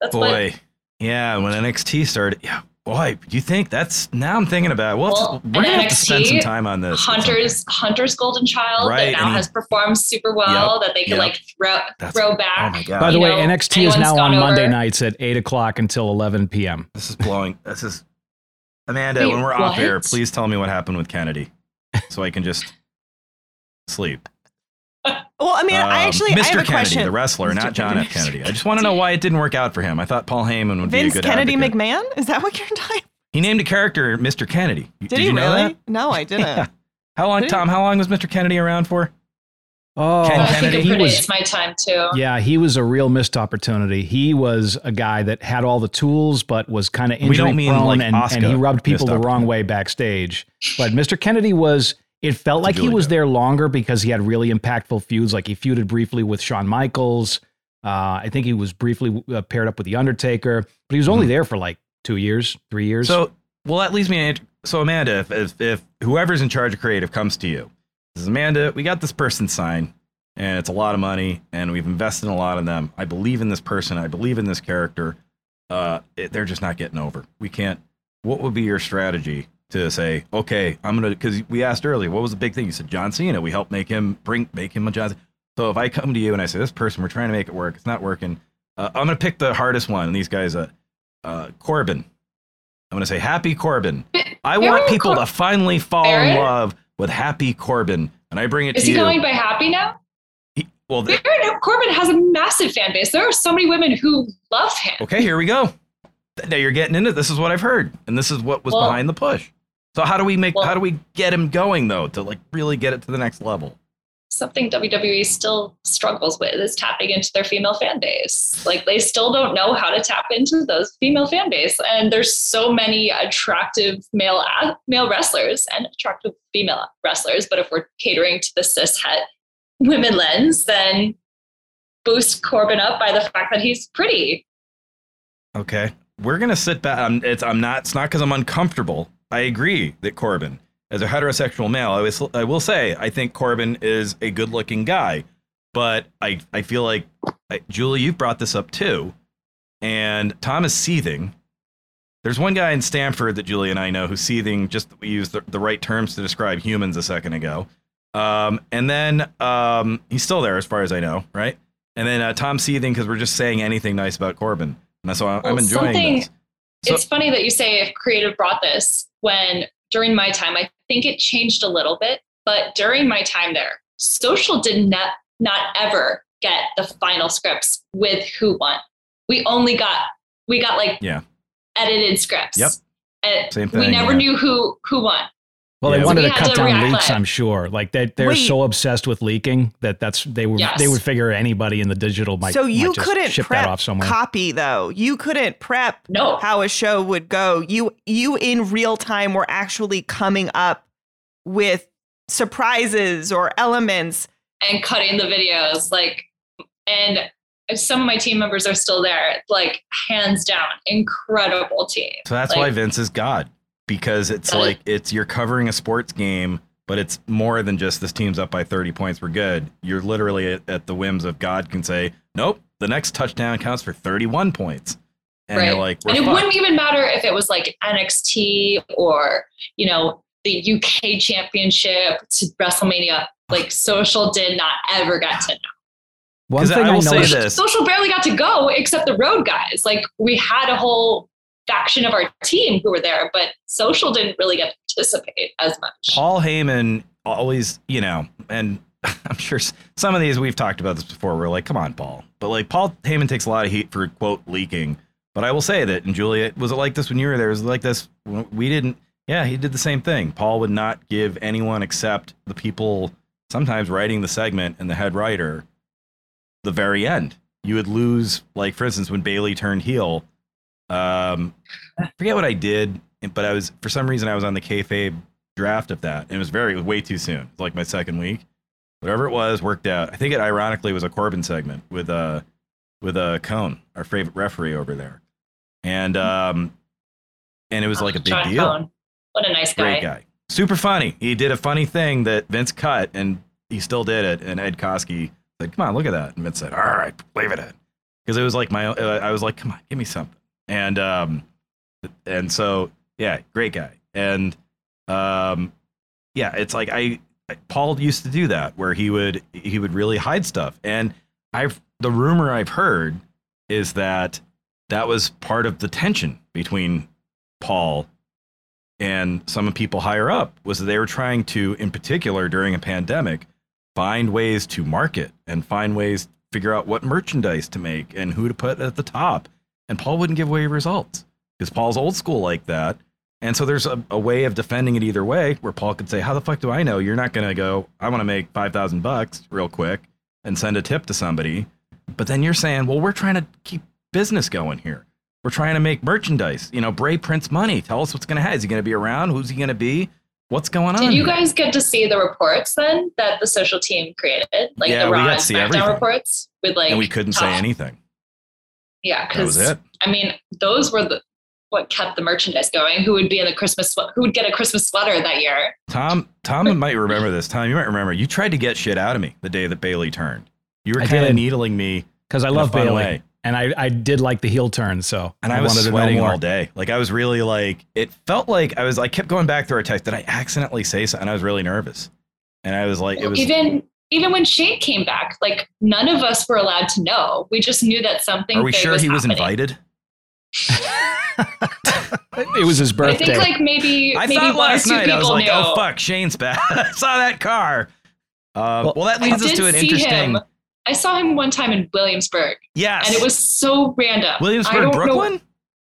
That's what Boy, yeah, when NXT started, yeah, boy, you think that's now I'm thinking about it. Well, Well, we're gonna and have to spend some time on this. Hunter's. Hunter's golden child Right, that now he- has performed super well. Yep, that they can yep. like throw That's- throw Oh back. my god, By the way, know, NXT is now on gone Monday nights at eight o'clock until 11 p.m. this is blowing. This is Amanda. Wait, when we're off what? air, please tell me what happened with Kennedy, so I can just sleep. Well, I mean, I Um, actually Mr. I have a Kennedy, question. the wrestler, Mr. not John Kennedy. F. Kennedy. I just want to know why it didn't work out for him. I thought Paul Heyman would Vince be a good Kennedy advocate. McMahon? Is that what you're talking? He named a character Mr. Kennedy. Did, Did, he you know really? that? No, I didn't. Yeah. How long, Did he? Tom? How long was Mr. Kennedy around for? Oh, Ken I Kennedy, it he predates was my time too. yeah, he was a real missed opportunity. He was a guy that had all the tools, but was kind of We injury don't mean prone, like and, and he rubbed people the wrong way backstage. But Mr. Kennedy was. It felt like he was there longer because he had really impactful feuds. Like he feuded briefly with Shawn Michaels. Uh, I think he was briefly uh, paired up with the Undertaker, but he was only there for like two years, three years. Mm-hmm. So, well, that leads me. So, Amanda, if, if if whoever's in charge of creative comes to you, says, Amanda, we got this person signed, and it's a lot of money, and we've invested in a lot of them. I believe in this person. I believe in this character. Uh, it, they're just not getting over. We can't. What would be your strategy to say, okay, I'm gonna? Because we asked earlier, what was the big thing? You said John Cena. We helped make him bring make him a John. Cena. So if I come to you and I say, this person, we're trying to make it work, it's not working. Uh, I'm gonna pick the hardest one, and these guys, uh, uh, Corbin. I'm to say Happy Corbin. I want people Cor- to finally fall in love with Happy Corbin, and I bring it Is to you. Is he going by happy now? He- well, th- Baron Corbin has a massive fan base. There are so many women who love him. okay, here we go. Now you're getting into this is what I've heard, and this is what was Well- behind the push. So how do we make? Well- how do we get him going though to like really get it to the next level? Something WWE still struggles with is tapping into their female fan base. Like they still don't know how to tap into those female fan base. And there's so many attractive male male wrestlers and attractive female wrestlers. But if we're catering to the cis het women lens, then boost Corbin up by the fact that he's pretty. Okay, we're gonna sit back. I'm, um, it's I'm not. It's not because I'm uncomfortable. I agree that Corbin, as a heterosexual male, I, was, I will say I think Corbin is a good-looking guy, but I I feel like I, Julie, you've brought this up too, and Tom is seething. There's one guy in Stamford that Julie and I know who's seething. Just that we used the, the right terms to describe humans a second ago. Um, and then um, he's still there, as far as I know, right? And then uh, Tom seething because we're just saying anything nice about Corbin, and so I'm, I'm Well, enjoying something- this. So- it's funny that you say if creative brought this when during my time, I think it changed a little bit, but during my time there, social did not not ever get the final scripts with who won. We only got we got like Yeah. edited scripts. Yep. And Same we never yeah. knew who who won. Well, Yeah. they wanted we to cut to down leaks. live. I'm sure. Like they they're Wait. so obsessed with leaking that that's they would Yes. they would figure anybody in the digital might. so you might just couldn't ship prep that off somewhere. copy though. You couldn't prep No. how a show would go. You you in real time were actually coming up with surprises or elements. and cutting the videos like and some of my team members are still there like hands down incredible team So that's Like- why Vince is God because it's like it's you're covering a sports game, but it's more than just this team's up by 30 points. We're good. You're literally at, at the whims of God can say, nope, the next touchdown counts for 31 points, and right you're like, and it fucked. wouldn't even matter if it was like nxt or you know the uk championship to wrestlemania like social did not ever get to know One 'Cause thing I I, will say this. social barely got to go except the road guys like we had a whole faction of our team who were there but social didn't really get to participate as much Paul Heyman always, you know, and I'm sure some of these we've talked about this before. We're like, come on, Paul. But like, Paul Heyman takes a lot of heat for quote leaking. But I will say that, and Julia, was it like this when you were there? Was it like this? We didn't. Yeah, he did the same thing. Paul would not give anyone except the people sometimes writing the segment and the head writer the very end. You would lose, like for instance, when Bayley turned heel. Um, I forget what I did, but I was for some reason I was on the kayfabe draft of that. And it was very, it was way too soon. It's like my second week. Whatever it was, worked out. I think it ironically was a Corbin segment with uh with uh Cone, our favorite referee over there. And um and it was like a big John deal. Cone. what a nice guy Great guy. Super funny. He did a funny thing that Vince cut and he still did it. And Ed Koskey said, Come on, look at that. And Vince said, All right, leave it in. Because it was like my, uh, I was like, Come on, give me something. And, um, and so, yeah, great guy. And, um, yeah, it's like I, Paul used to do that where he would, he would really hide stuff. And I've, the rumor I've heard is that that was part of the tension between Paul and some of people higher up was that they were trying to, in particular during a pandemic, find ways to market and find ways figure out what merchandise to make and who to put at the top. And Paul wouldn't give away results because Paul's old school like that. And so there's a, a way of defending it either way where Paul could say, How the fuck do I know? You're not going to go, I want to make 5,000 bucks real quick and send a tip to somebody. But then you're saying, Well, we're trying to keep business going here. We're trying to make merchandise. You know, Bray prints money. Tell us what's going to happen. Is he going to be around? Who's he going to be? What's going on? Did you guys get to see the reports then that the social team created, like Yeah, the we Raw got and to see SmackDown everything. reports with like? and we couldn't say oh, anything. Yeah, That was because it. I mean, those were the what kept the merchandise going. Who would be in the Christmas? swe- Who would get a Christmas sweater that year? Tom, Tom might remember this. Tom, you might remember. You tried to get shit out of me the day that Bayley turned. You were kind of needling me, because I love Bayley, way. and I, I did like the heel turn, so and I, was wanted to sweating know more. all day. Like I was really like, it felt like I was. I kept going back through our text. Did I accidentally say something? And I was really nervous. And I was like, it was. even even when Shane came back, like none of us were allowed to know. We just knew that something. Are we big sure he was happening. invited? It was his birthday. I think like maybe I maybe thought one or last two night people I was like, knew. oh fuck, Shane's back. I saw that car. Uh, well, Well, that I leads us to an interesting. him. I saw him one time in Williamsburg, Yes, and it was so random. Williamsburg, don't know- Brooklyn.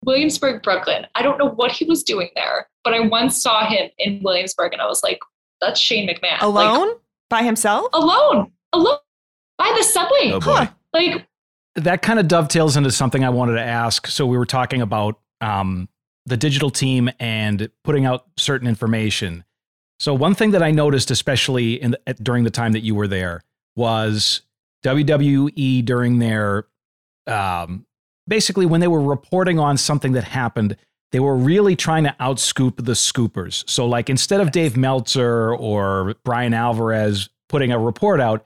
Williamsburg, Brooklyn. I don't know what he was doing there, but I once saw him in Williamsburg, and I was like, "That's Shane McMahon." Like, Alone by himself? alone, alone, by the subway. Oh boy. Like, that kind of dovetails into something I wanted to ask. So we were talking about um, the digital team and putting out certain information. So one thing that I noticed, especially in the, during the time that you were there, was WWE during their um, basically when they were reporting on something that happened. They were really trying to outscoop the scoopers. So, like, instead of Dave Meltzer or Bryan Alvarez putting a report out,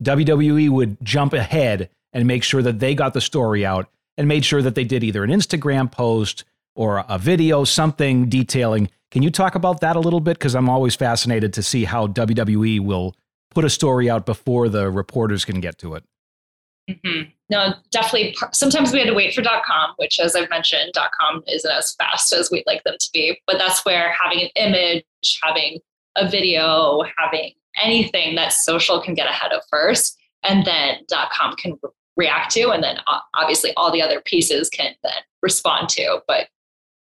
WWE would jump ahead and make sure that they got the story out and made sure that they did either an Instagram post or a video, something detailing. Can you talk about that a little bit? Because I'm always fascinated to see how WWE will put a story out before the reporters can get to it. mhm. No, definitely. Sometimes we had to wait for .com, which, as I've mentioned, .com isn't as fast as we'd like them to be. But that's where having an image, having a video, having anything that social can get ahead of first, and then .com can react to, and then obviously all the other pieces can then respond to. But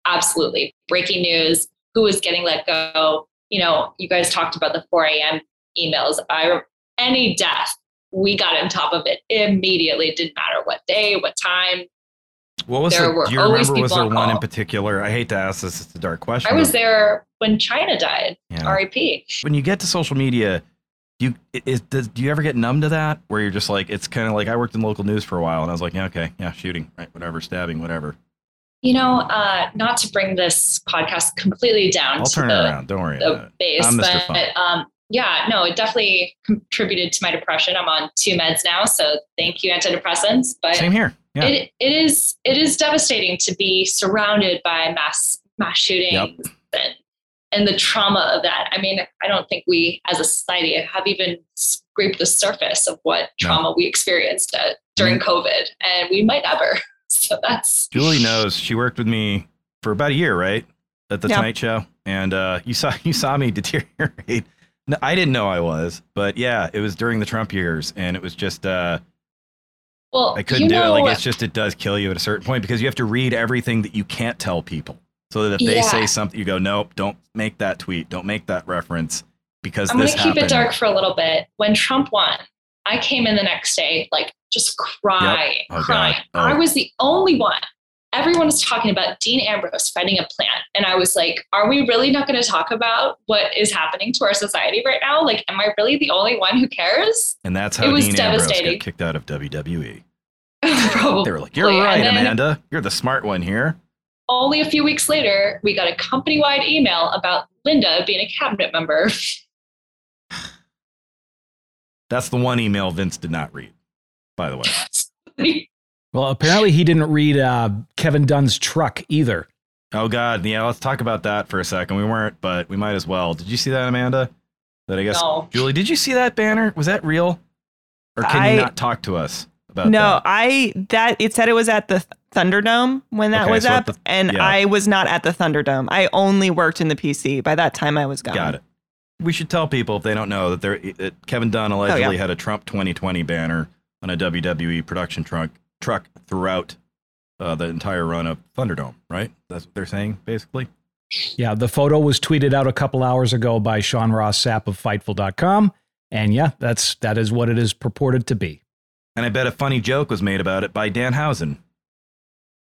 absolutely, breaking news: who is getting let go? you know, you guys talked about the 4 a.m. emails. I any death, we got on top of it immediately. It didn't matter what day, what time. What was There the, were do you remember? Was there on one in particular? I hate to ask this; it's a dark question. I was there when China died. Yeah. R.I.P. When you get to social media, do you is, does, do you ever get numb to that? Where you're just like, it's kind of like I worked in local news for a while, and I was like, yeah, okay, yeah, shooting, right, whatever, stabbing, whatever. You know, uh, not to bring this podcast completely down I'll to turn it the, around. Don't worry the base, I'm Mr. Fun. but um, yeah, no, it definitely contributed to my depression. I'm on two meds now, so thank you, antidepressants. But Same here. Yeah. it, it is it is devastating to be surrounded by mass mass shootings and and the trauma of that. I mean, I don't think we as a society have even scraped the surface of what No. trauma we experienced uh, during Mm. COVID, and we might never. So that's Julie knows. She worked with me for about a year, right, at the Yeah. Tonight Show, and uh, you saw you saw me deteriorate. No, I didn't know I was, but yeah, it was during the Trump years, and it was just uh, well. I couldn't you do know, it. Like it's just it does kill you at a certain point because you have to read everything that you can't tell people, so that if they Yeah. say something, you go, nope, don't make that tweet, don't make that reference because I'm going to keep happened. it dark for a little bit. When Trump won, I came in the next day, like just crying, Oh, crying. Oh. I was the only one. Everyone was talking about Dean Ambrose fighting a plant. And I was like, are we really not going to talk about what is happening to our society right now? Like, am I really the only one who cares? And that's It how was Dean Ambrose got kicked out of WWE. Probably. They were like, "You're right, Amanda. You're the smart one here." Only a few weeks later, we got a company wide email about Linda being a cabinet member. That's the one email Vince did not read, by the way. Well, apparently he didn't read uh, Kevin Dunn's truck either. Oh God, yeah. Let's talk about that for a second. We weren't, but we might as well. Did you see that, Amanda? That I guess No. Julie, did you see that banner? Was that real, or can I- you not talk to us about no, that? No, I that it said it was at the Thunderdome when that Okay, was so up, the- and yeah. I was not at the Thunderdome. I only worked in the PC. By that time, I was gone. Got it. We should tell people if they don't know that there that Kevin Dunn Oh, allegedly had a Trump 2020 banner on a WWE production truck truck throughout uh, the entire run of Thunderdome. Right? That's what they're saying, basically. Yeah, the photo was tweeted out a couple hours ago by Sean Ross Sapp of Fightful.com. And yeah, that's that is what it is purported to be. And I bet a funny joke was made about it by Danhausen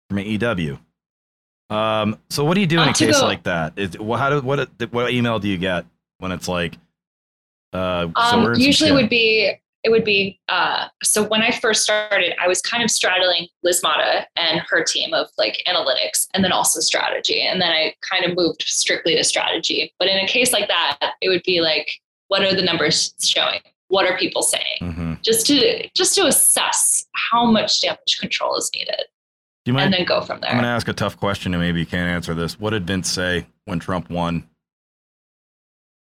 from AEW. Um, so what do you do in a case go- like that? Is well, how do what what email do you get when it's like? Uh, Um, we're in some usually would be it would be uh, so when I first started, I was kind of straddling Liz Mata and her team of like analytics and then also strategy. And then I kind of moved strictly to strategy. But in a case like that, it would be like, what are the numbers showing? What are people saying? Mhm. Just to just to assess how much damage control is needed. Do you mind? And then go from there. I'm going to ask a tough question, and maybe you can't answer this. What did Vince say when Trump won?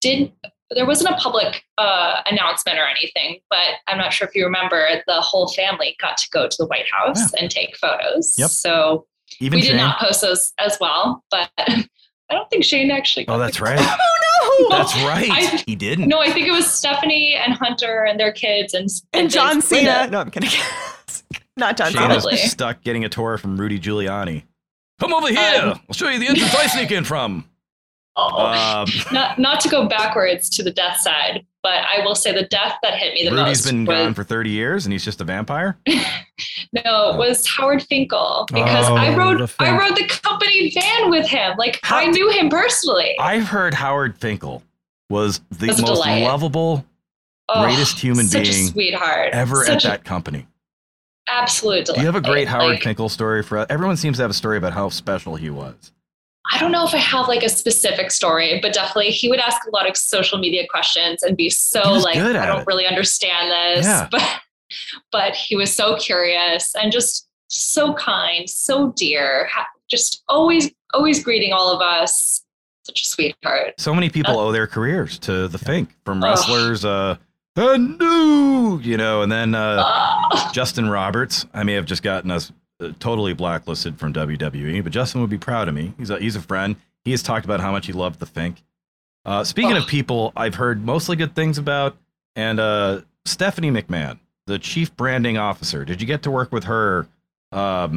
did there wasn't a public uh, announcement or anything, but I'm not sure if you remember, the whole family got to go to the White House and take photos. Yep. So Even we Shane? did not post those as well, but I don't think Shane actually. Oh, that's the- right. Oh no! That's right. I- he didn't. No, I think it was Stephanie and Hunter and their kids and and John Cena. No, I'm kidding. not John Shane Cena. was stuck getting a tour from Rudy Giuliani. Come over here. Um, I'll show you the entrance I sneak in from. Oh. Um, not not to go backwards to the death side, but I will say the death that hit me the Rudy's most Rudy's been was, gone for 30 years, and he's just a vampire. no it was Howard Finkel because Oh, I the rode I rode the company van with him. Like How I knew him personally. I've heard Howard Finkel was the Was most delight. lovable Oh, greatest human such being a sweetheart ever such at a that company. absolute Do you have a great. Howard Like, Finkel story for everyone seems to have a story about how special he was. I don't know if I have like a specific story, but definitely he would ask a lot of social media questions and be so like, I don't it. really understand this. Yeah. But but he was so curious and just so kind, so dear, just always always greeting all of us. Such a sweetheart. So many people Uh, owe their careers to the Fink, from wrestlers, uh, and new, you know, and then uh, Ah. Justin Roberts. I may have just gotten us uh, totally blacklisted from WWE, but Justin would be proud of me. He's a, he's a friend. He has talked about how much he loved the Fink. Uh, speaking of people, I've heard mostly good things about, and uh, Stephanie McMahon, the chief branding officer. Did you get to work with her um,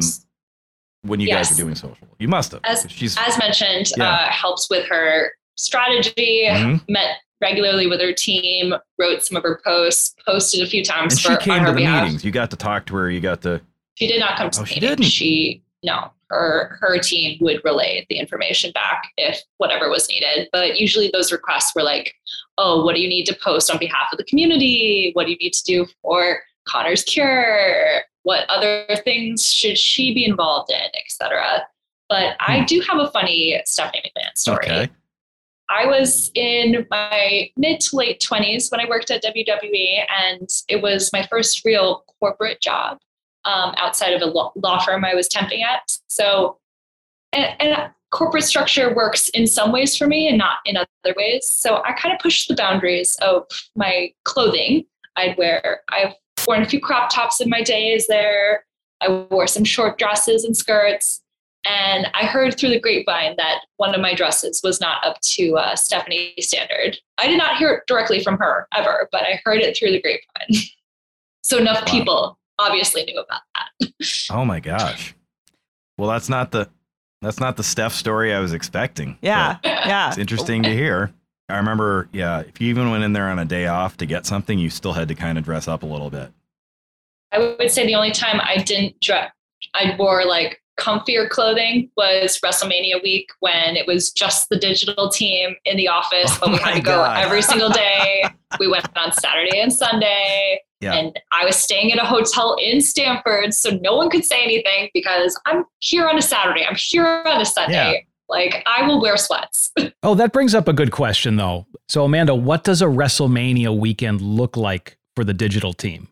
when you guys Yes. were doing social? You must have. As- she's As mentioned, Yeah. uh, helps with her strategy, Mhm. met regularly with her team, wrote some of her posts, posted a few times And for she came her to the behalf. meetings. You got to talk to her. You got to. She did not come to Oh, the she meeting. didn't? She no, her her team would relay the information back if whatever was needed. But usually those requests were like, oh, what do you need to post on behalf of the community? What do you need to do for Connor's cure? What other things should she be involved in, etc. But I hmm. do have a funny Stephanie McMahon story. Okay. I was in my mid to late 20s when I worked at WWE, and it was my first real corporate job um, outside of a law, firm I was temping at. So, and, and corporate structure works in some ways for me and not in other ways. So, I kind of pushed the boundaries of my clothing. I'd wear, I've worn a few crop tops in my days there. I wore some short dresses and skirts. And I heard through the grapevine that one of my dresses was not up to uh, Stephanie's standard. I did not hear it directly from her ever, but I heard it through the grapevine. so enough Wow. people obviously knew about that. Oh my gosh. Well, that's not the that's not the Steph story I was expecting. Yeah. Yeah. It's interesting to hear. I remember, yeah, if you even went in there on a day off to get something, you still had to kind of dress up a little bit. I would say the only time I didn't dress, I wore like comfier clothing was WrestleMania week when it was just the digital team in the office, Oh but we my oh had to go God. every single day. we went on Saturday and Sunday. Yeah. And I was staying at a hotel in Stamford, so no one could say anything because I'm here on a Saturday. I'm here on a Sunday. Yeah. Like I will wear sweats. Oh, that brings up a good question, though. So, Amanda, what does a WrestleMania weekend look like for the digital team?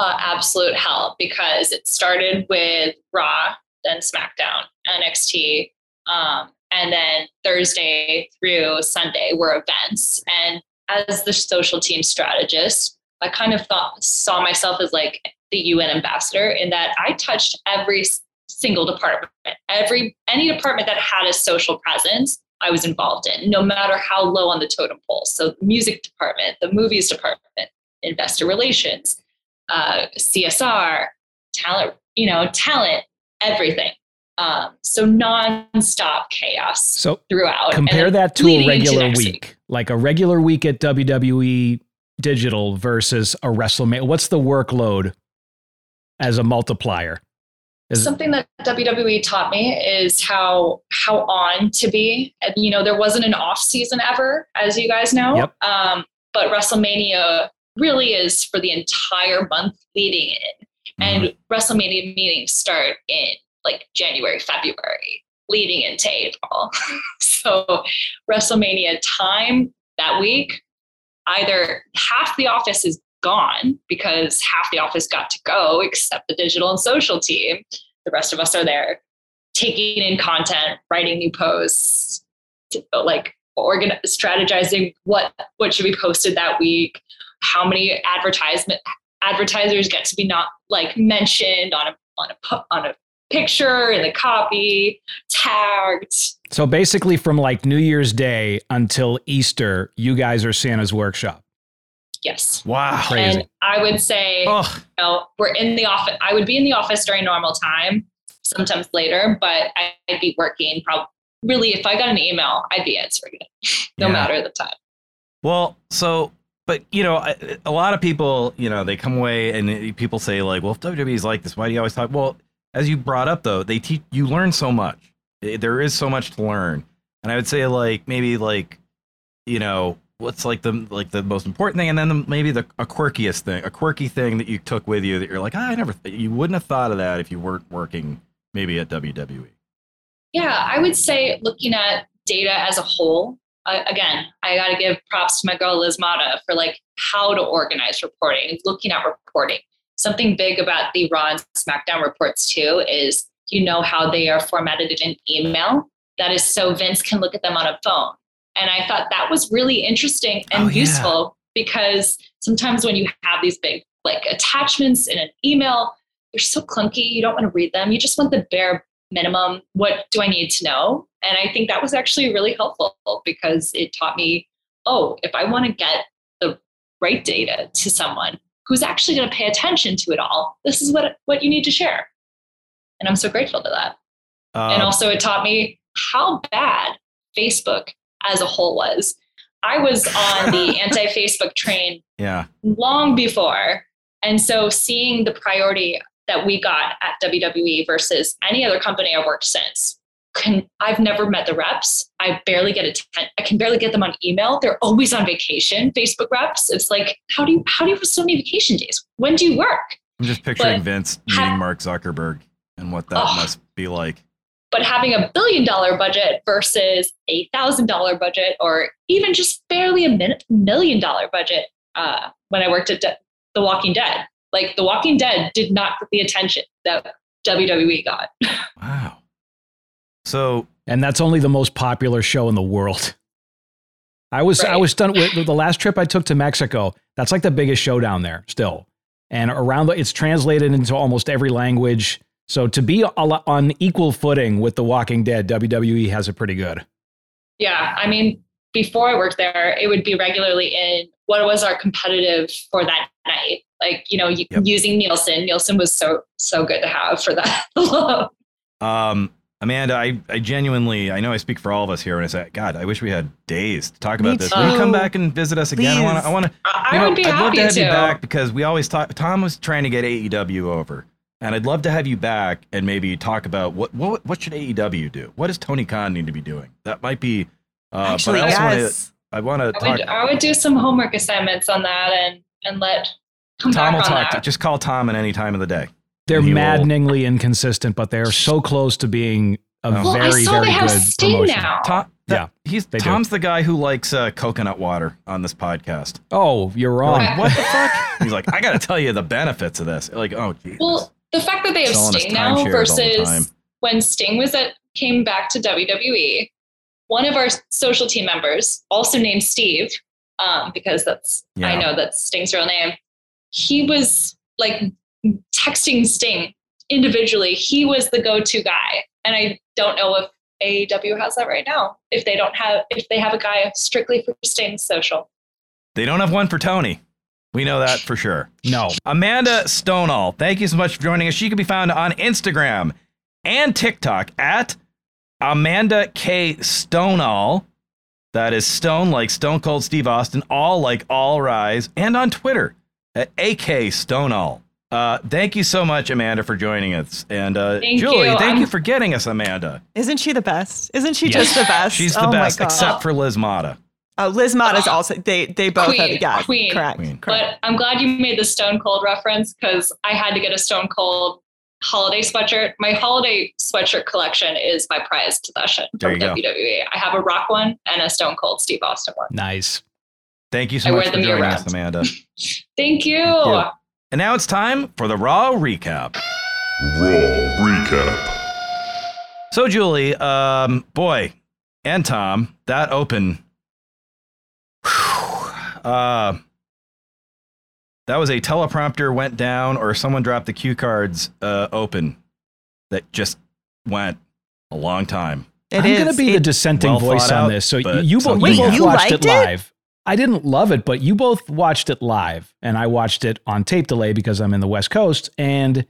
uh, absolute hell because it started with Raw, then SmackDown, NXT, um, and then Thursday through Sunday were events. And as the social team strategist, I kind of thought saw myself as like the UN ambassador in that I touched every single department, every any department that had a social presence. I was involved in, no matter how low on the totem pole. So, music department, the movies department, investor relations, uh, CSR, talent, you know, talent, everything. Um, so nonstop chaos So, throughout. compare that to a regular next week, like a regular week at WWE Digital versus a WrestleMania. What's the workload as a multiplier? Is- Something that WWE taught me is how how on to be. You know, there wasn't an off season ever, as you guys know. Yep. Um, but WrestleMania really is for the entire month leading in. Mm-hmm. And WrestleMania meetings start in like January, February, leading into April. so WrestleMania time that week, either half the office is gone because half the office got to go except the digital and social team. The rest of us are there taking in content, writing new posts, like organ strategizing what what should be posted that week, how many advertisement advertisers get to be not like mentioned on a on a on a picture and the copy, tagged. so, basically, from like New Year's Day until Easter, you guys are Santa's workshop. Yes. Wow. Crazy. And I would say Oh, you know, we're in the office. I would be in the office during normal time, sometimes later, but I'd be working probably really if I got an email, I'd be answering it no Yeah. matter the time. Well, so, but you know, a, lot of people, you know, they come away and people say like, "Well, if WWE is like this, why do you always talk?" Well, as you brought up though, they teach you learn so much. Eh, There is so much to learn, and I would say like maybe like, you know, what's like the like the most important thing, and then the, maybe the a quirkiest thing, a quirky thing that you took with you that you're like, ah, I never, th- you wouldn't have thought of that if you weren't working maybe at E." WWE. Yeah, I would say looking at data as a whole. Uh, again, I got to give props to my girl Liz Mata for like how to organize reporting, looking at reporting. Something big about the Raw and SmackDown reports too is you know how they are formatted in email. That is so Vince can look at them on a phone. And I thought that was really interesting and Oh, yeah. useful because sometimes when you have these big like attachments in an email, they're so clunky. You don't want to read them. You just want the bare minimum. What do I need to know? And I think that was actually really helpful because it taught me, oh, if I want to get the right data to someone who's actually going to pay attention to it all, this is what what you need to share. And I'm so grateful to that. and Um, also, it taught me how bad Facebook as a whole was. I was on the anti Facebook train Yeah. long before. And so seeing the priority that we got at WWE versus any other company I've worked since, can I've never met the reps. I barely get a I can barely get them on email. They're always on vacation. Facebook reps. It's like, how do you how do you have so many vacation days? When do you work? I'm just picturing But Vince ha- meeting Mark Zuckerberg and what that Oh. must be like. But having a billion dollar budget versus a thousand dollar budget, or even just barely a min- million dollar budget, uh, when I worked at De- The Walking Dead, like The Walking Dead did not get the attention that WWE got. Wow. So and that's only the most popular show in the world. I was I was done with the last trip I took to Mexico. That's like the biggest show down there still, and around the, it's translated into almost every language. So to be on equal footing with The Walking Dead, WWE has it pretty good. Yeah, I mean, before I worked there, it would be regularly in what was our competitive for that night. Like, you know, Yep. using Nielsen. Nielsen was so so good to have for that. Um, Amanda, I, I genuinely, I know I speak for all of us here when I say, God, I wish we had days to talk about this. Will you come back and visit us again? I want to, I Please. want to, I, know, would be I'd love happy to have to. you back because we always talk. Tom was trying to get AEW over, and I'd love to have you back and maybe talk about what what what should AEW do? What does Tony Khan need to be doing? That might be. Uh, Actually, but I also want to. yes. I want to I talk. would, I would do some homework assignments on that and and let come Tom will talk. To, just call Tom at any time of the day. They're And he will- maddeningly inconsistent, but they're so close to being a Well, well, very I saw very they have good Sting promotion. now. Tom, Yeah, he's they do. Tom's the guy who likes uh, coconut water on this podcast. Oh, you're You're wrong. like, what the fuck? He's like, I got to tell you the benefits of this. Like, oh, geez. Well, the fact that they have Selling us Sting now timeshares all the versus when Sting was at came back to WWE, one of our social team members, also named Steve, um, because that's I know that's Sting's real name. He was like texting Sting individually. He was the go-to guy, and I don't know if AEW has that right now. If they don't have, if they have a guy strictly for Sting's social. They don't have one for Tony. We know that for sure. No, Amanda Stoneall, thank you so much for joining us. She can be found on Instagram and TikTok at Amanda K. Stoneall. That is Stone like Stone Cold Steve Austin, all like All Rise, and on Twitter at AK Stoneall. Uh, thank you so much, Amanda, for joining us. And uh, Thank Julie, you. thank I'm- you for getting us, Amanda. Isn't she the best? Isn't she Yes. just the best? She's the oh best, except for Liz Mata. oh, Liz Mott is also. They they both Queen, have yeah, queen. correct, Queen. correct. But I'm glad you made the Stone Cold reference because I had to get a Stone Cold holiday sweatshirt. My holiday sweatshirt collection is my prized possession There from you go. WWE. I have a Rock one and a Stone Cold Steve Austin one. nice. Thank you so I much for them joining us. Amanda. Thank you. you. And now it's time for the Raw recap. Raw recap. So, Julie, um, boy, and Tom, that open. whew, uh, that was a teleprompter went down, or someone dropped the cue cards uh, open. That just went a long time. It I'm going to be the dissenting well voice on out, this. So but you, you Wait, both you watched liked it it? live. I didn't love it, but you both watched it live, and I watched it on tape delay because I'm in the West Coast, and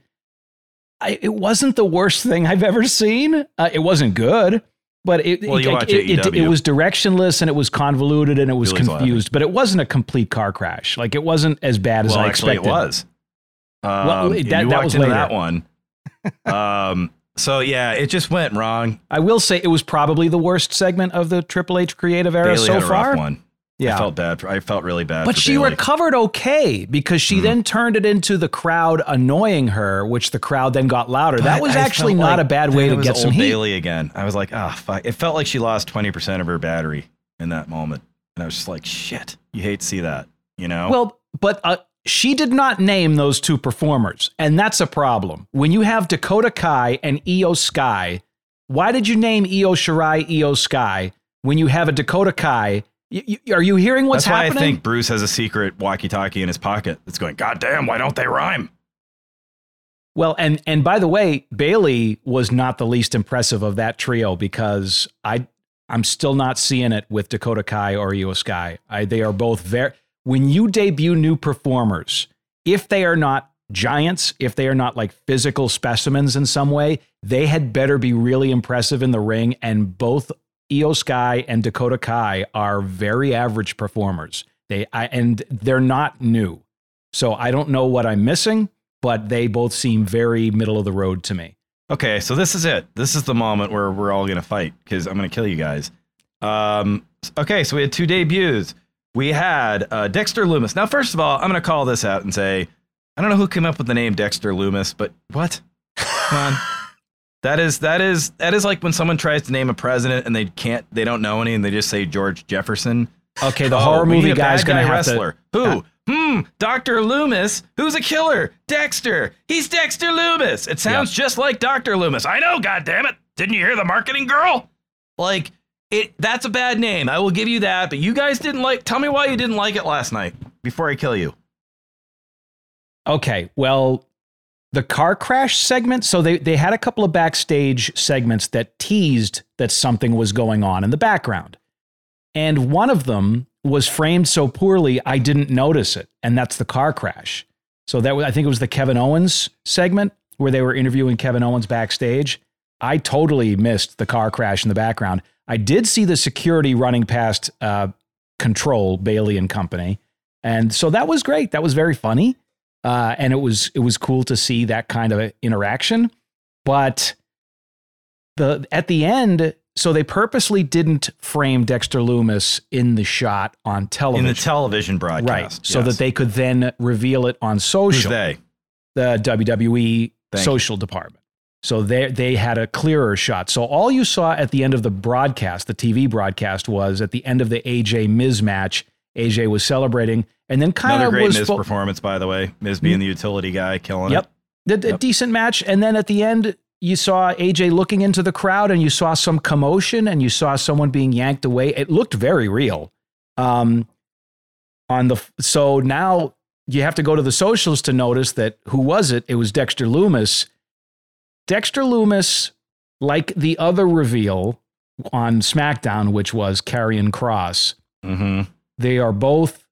I, it wasn't the worst thing I've ever seen. Uh, it wasn't good, but it Well, it, it, it, it was directionless and it was convoluted and it was laughing. confused. But it wasn't a complete car crash. Like it wasn't as bad as well, I actually, expected. it was. Um, Well, that- you that walked was into later. that one. um, so yeah, it just went wrong. I will say it was probably the worst segment of the Triple H creative era Bayley so far. one. Yeah, I felt bad. For, I felt really bad. But she Bayley. recovered okay because she Mhm. then turned it into the crowd annoying her, which the crowd then got louder. that was I actually not like a bad way to get some heat. Bayley again. I was like, ah, fuck. It felt like she lost twenty percent of her battery in that moment, and I was just like, shit. You hate to see that, you know? Well, but uh, she did not name those two performers, and that's a problem. When you have Dakota Kai and Iyo Sky, why did you name Io Shirai Iyo Sky when you have a Dakota Kai? Y- y- are you hearing what's that's why happening? I think Bruce has a secret walkie-talkie in his pocket that's going, God damn, why don't they rhyme? Well, and and by the way, Bayley was not the least impressive of that trio because I I'm still not seeing it with Dakota Kai or Iyo Sky. I, they are both very when you debut new performers, if they are not giants, if they are not like physical specimens in some way, they had better be really impressive in the ring. And both Iyo Sky and Dakota Kai are very average performers. They I, and they're not new. So I don't know what I'm missing, but they both seem very middle of the road to me. Okay, so this is it. This is the moment where we're all gonna fight because I'm gonna kill you guys. Um, okay, so we had two debuts. We had uh, Dexter Lumis. Now, first of all, I'm gonna call this out and say I don't know who came up with the name Dexter Lumis, but what? Come on. That is that is that is like when someone tries to name a president and they can't they don't know any and they just say George Jefferson. Okay, the Oh, horror movie guy's bad gonna guy have wrestler. to. Who? Uh, hmm. Doctor Loomis. Who's a killer? Dexter. He's Dexter Lumis. It sounds just like Doctor Loomis. I know. God damn it! Didn't you hear the marketing girl? Like it. That's a bad name. I will give you that. But you guys didn't like. Tell me why you didn't like it last night before I kill you. Okay, well, the car crash segment. So they they had a couple of backstage segments that teased that something was going on in the background, and one of them was framed so poorly I didn't notice it, and that's the car crash. So that was, I think it was the Kevin Owens segment where they were interviewing Kevin Owens backstage. I totally missed the car crash in the background. I did see the security running past uh, Control Bayley and Company, and so that was great. That was very funny, uh, and it was it was cool to see that kind of interaction. But the at the end, so they purposely didn't frame Dexter Lumis in the shot on television, In the television broadcast, right? So yes. that they could then reveal it on Who's social they? the WWE Thank social department. So they they had a clearer shot. So all you saw at the end of the broadcast, the TV broadcast, was at the end of the AJ Miz match. AJ was celebrating, and then kind Another of great was Miz fo- performance, by the way. Miz being the utility guy, killing Yep. it. The, a decent match. And then at the end, you saw AJ looking into the crowd and you saw some commotion and you saw someone being yanked away. It looked very real. Um, on the so now you have to go to the socials to notice that who was it? It was Dexter Lumis. Dexter Lumis, like the other reveal on SmackDown, which was Karrion Kross, Mm-hmm. They are both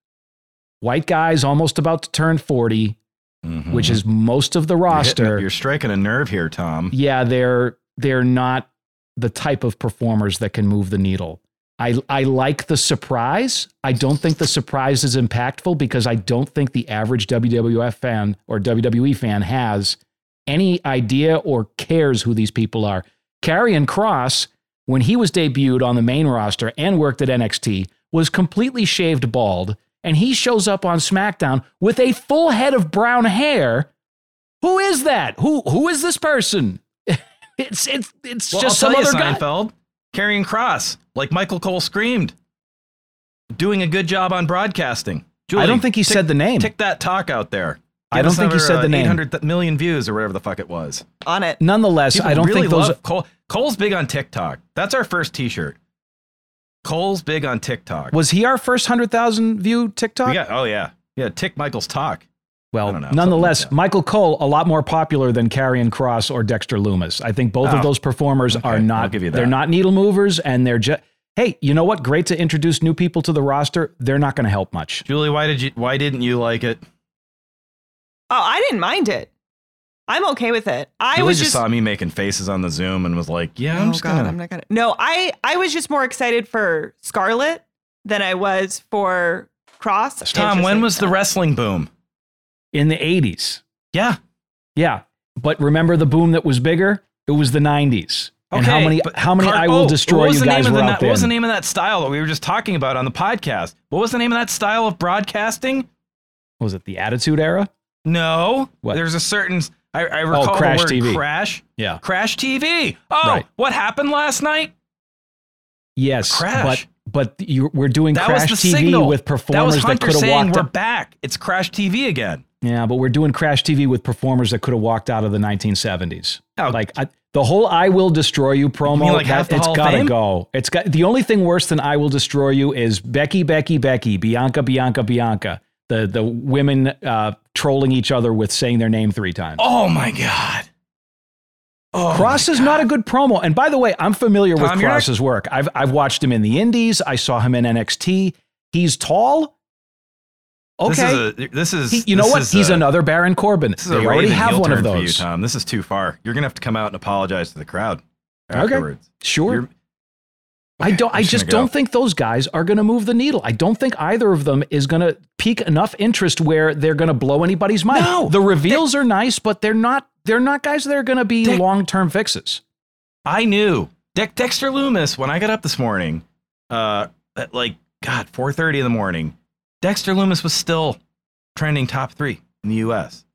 white guys almost about to turn 40 mm-hmm. which is most of the You're roster. You're, striking a nerve here, Tom. yeah, they're they're not the type of performers that can move the needle. I I like the surprise. I don't think the surprise is impactful because I don't think the average WWF fan or WWE fan has any idea or cares who these people are. Karrion Kross, when he was debuted on the main roster and worked at NXT, was completely shaved bald, and he shows up on SmackDown with a full head of brown hair. Who is that? Who who is this person? it's it's it's Well, just I'll some tell you, other guy. Seinfeld, Karrion Kross, like Michael Cole screamed, doing a good job on broadcasting. Julie, I don't think he tick- said the name. Tick that talk out there. I don't think he said the uh, name. Eight hundred million views or whatever the fuck it was. on it. Nonetheless, People I don't really think those. love Cole. Cole's big on TikTok. That's our first T-shirt. Cole's big on TikTok. Was he our first hundred thousand view TikTok? we got? Oh yeah, yeah. Tick Michael's talk. Well, know, nonetheless, like. Michael Cole a lot more popular than Karrion Kross or Dexter Lumis. I think both Oh, of those performers okay, are I'll not. give you They're not needle movers, and they're just. Hey, you know what? Great to introduce new people to the roster. They're not going to help much. Julie, why did you? Why didn't you like it? Oh, I didn't mind it. I'm okay with it. I Julie was just just saw me making faces on the Zoom and was like, "Yeah, I'm oh just god, gonna." I'm not gonna. No, I I was just more excited for Scarlett than I was for Kross. Tom, when was the wrestling boom? In the '80s, Yeah, yeah, but remember the boom that was bigger? It was the '90s. and how many? How many? Car- I will oh, destroy what was you the guys name of were the, out What was the name of that style that we were just talking about on the podcast? What was the name of that style of broadcasting? Was it the Attitude Era? No, What? there's a certain. I, I oh, recall Crash the word TV. crash. Yeah. Crash TV. Oh, Right. what happened last night? Yes, Crash. but but you, we're doing That Crash TV signal. with performers that, Hunter could have walked. we're Out, back. It's Crash TV again. yeah, but we're doing Crash TV with performers that could have walked out of the 1970s. Oh. Like I, the whole "I Will Destroy You" promo. like that- it's gotta Fame? go. It's got the only thing worse than "I Will Destroy You" is Becky, Becky, Becky, Bianca, Bianca, Bianca. The the women uh, trolling each other with saying their name three times. Oh my god. Oh Kross is God. not a good promo. And by the way, I'm familiar with Tom, not- Kross's work. I've I've watched him in the Indies. I saw him in NXT. He's tall. Okay. This is, a, this is He- you know what? He's a- another Baron Corbin. This is They already have one of for you, those. Tom. This is too far. You're gonna have to come out and apologize to the crowd Okay. Sure. You're- I don't. I just just gonna go. don't think those guys are going to move the needle. I don't think either of them is going to pique enough interest where they're going to blow anybody's mind. No, the reveals are nice, but they're not. They're not guys that are going to be They- long term fixes. I knew De- Dexter Lumis when I got up this morning, uh, at like God, four thirty in the morning. Dexter Lumis was still trending top three in the U.S.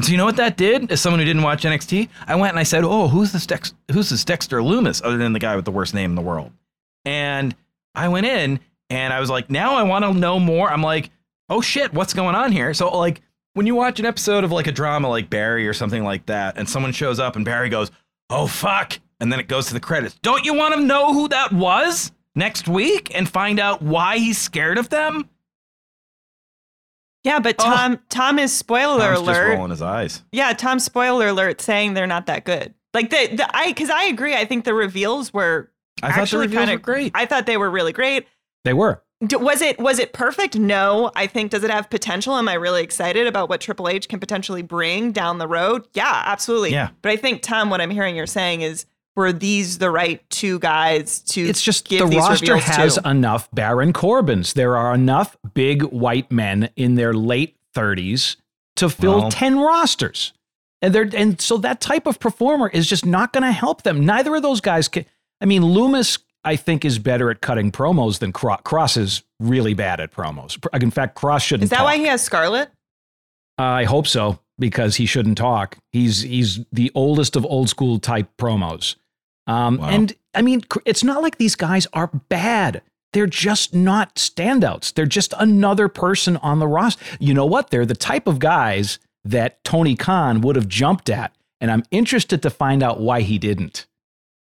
And so you know what that did? As someone who didn't watch NXT, I went and I said, "Oh, who's this Dex- Who's this Dexter Lumis? Other than the guy with the worst name in the world." And I went in and I was like, "Now I want to know more." I'm like, "Oh shit, what's going on here?" So like when you watch an episode of like a drama like Barry or something like that, and someone shows up and Barry goes, "Oh fuck," and then it goes to the credits. Don't you want to know who that was next week and find out why he's scared of them? Yeah, but Oh. Tom Tom is spoiler Tom's just alert. rolling his eyes. Yeah, Tom spoiler alert saying they're not that good. Like the the I because I agree. I think the reveals were I thought the actually reveals kind were of great. I thought they were really great. They were. D- Was it was it perfect? No. I think does it have potential? Am I really excited about what Triple H can potentially bring down the road? Yeah, absolutely. Yeah. But I think Tom, what I'm hearing you're saying is were these the right two guys to It's just give the roster has to? enough Baron Corbins. There are enough big white men in their late 30s to fill Well- 10 rosters. And they're and so that type of performer is just not going to help them. Neither of those guys can I mean Lumis I think is better at cutting promos than Kross. Kross is really bad at promos. In fact, Kross shouldn't Is that talk. why he has Scarlett? I hope so because he shouldn't talk. He's he's the oldest of old school type promos. Um, Wow. And I mean, it's not like these guys are bad. They're just not standouts. They're just another person on the roster. You know what? They're the type of guys that Tony Khan would have jumped at, and I'm interested to find out why he didn't.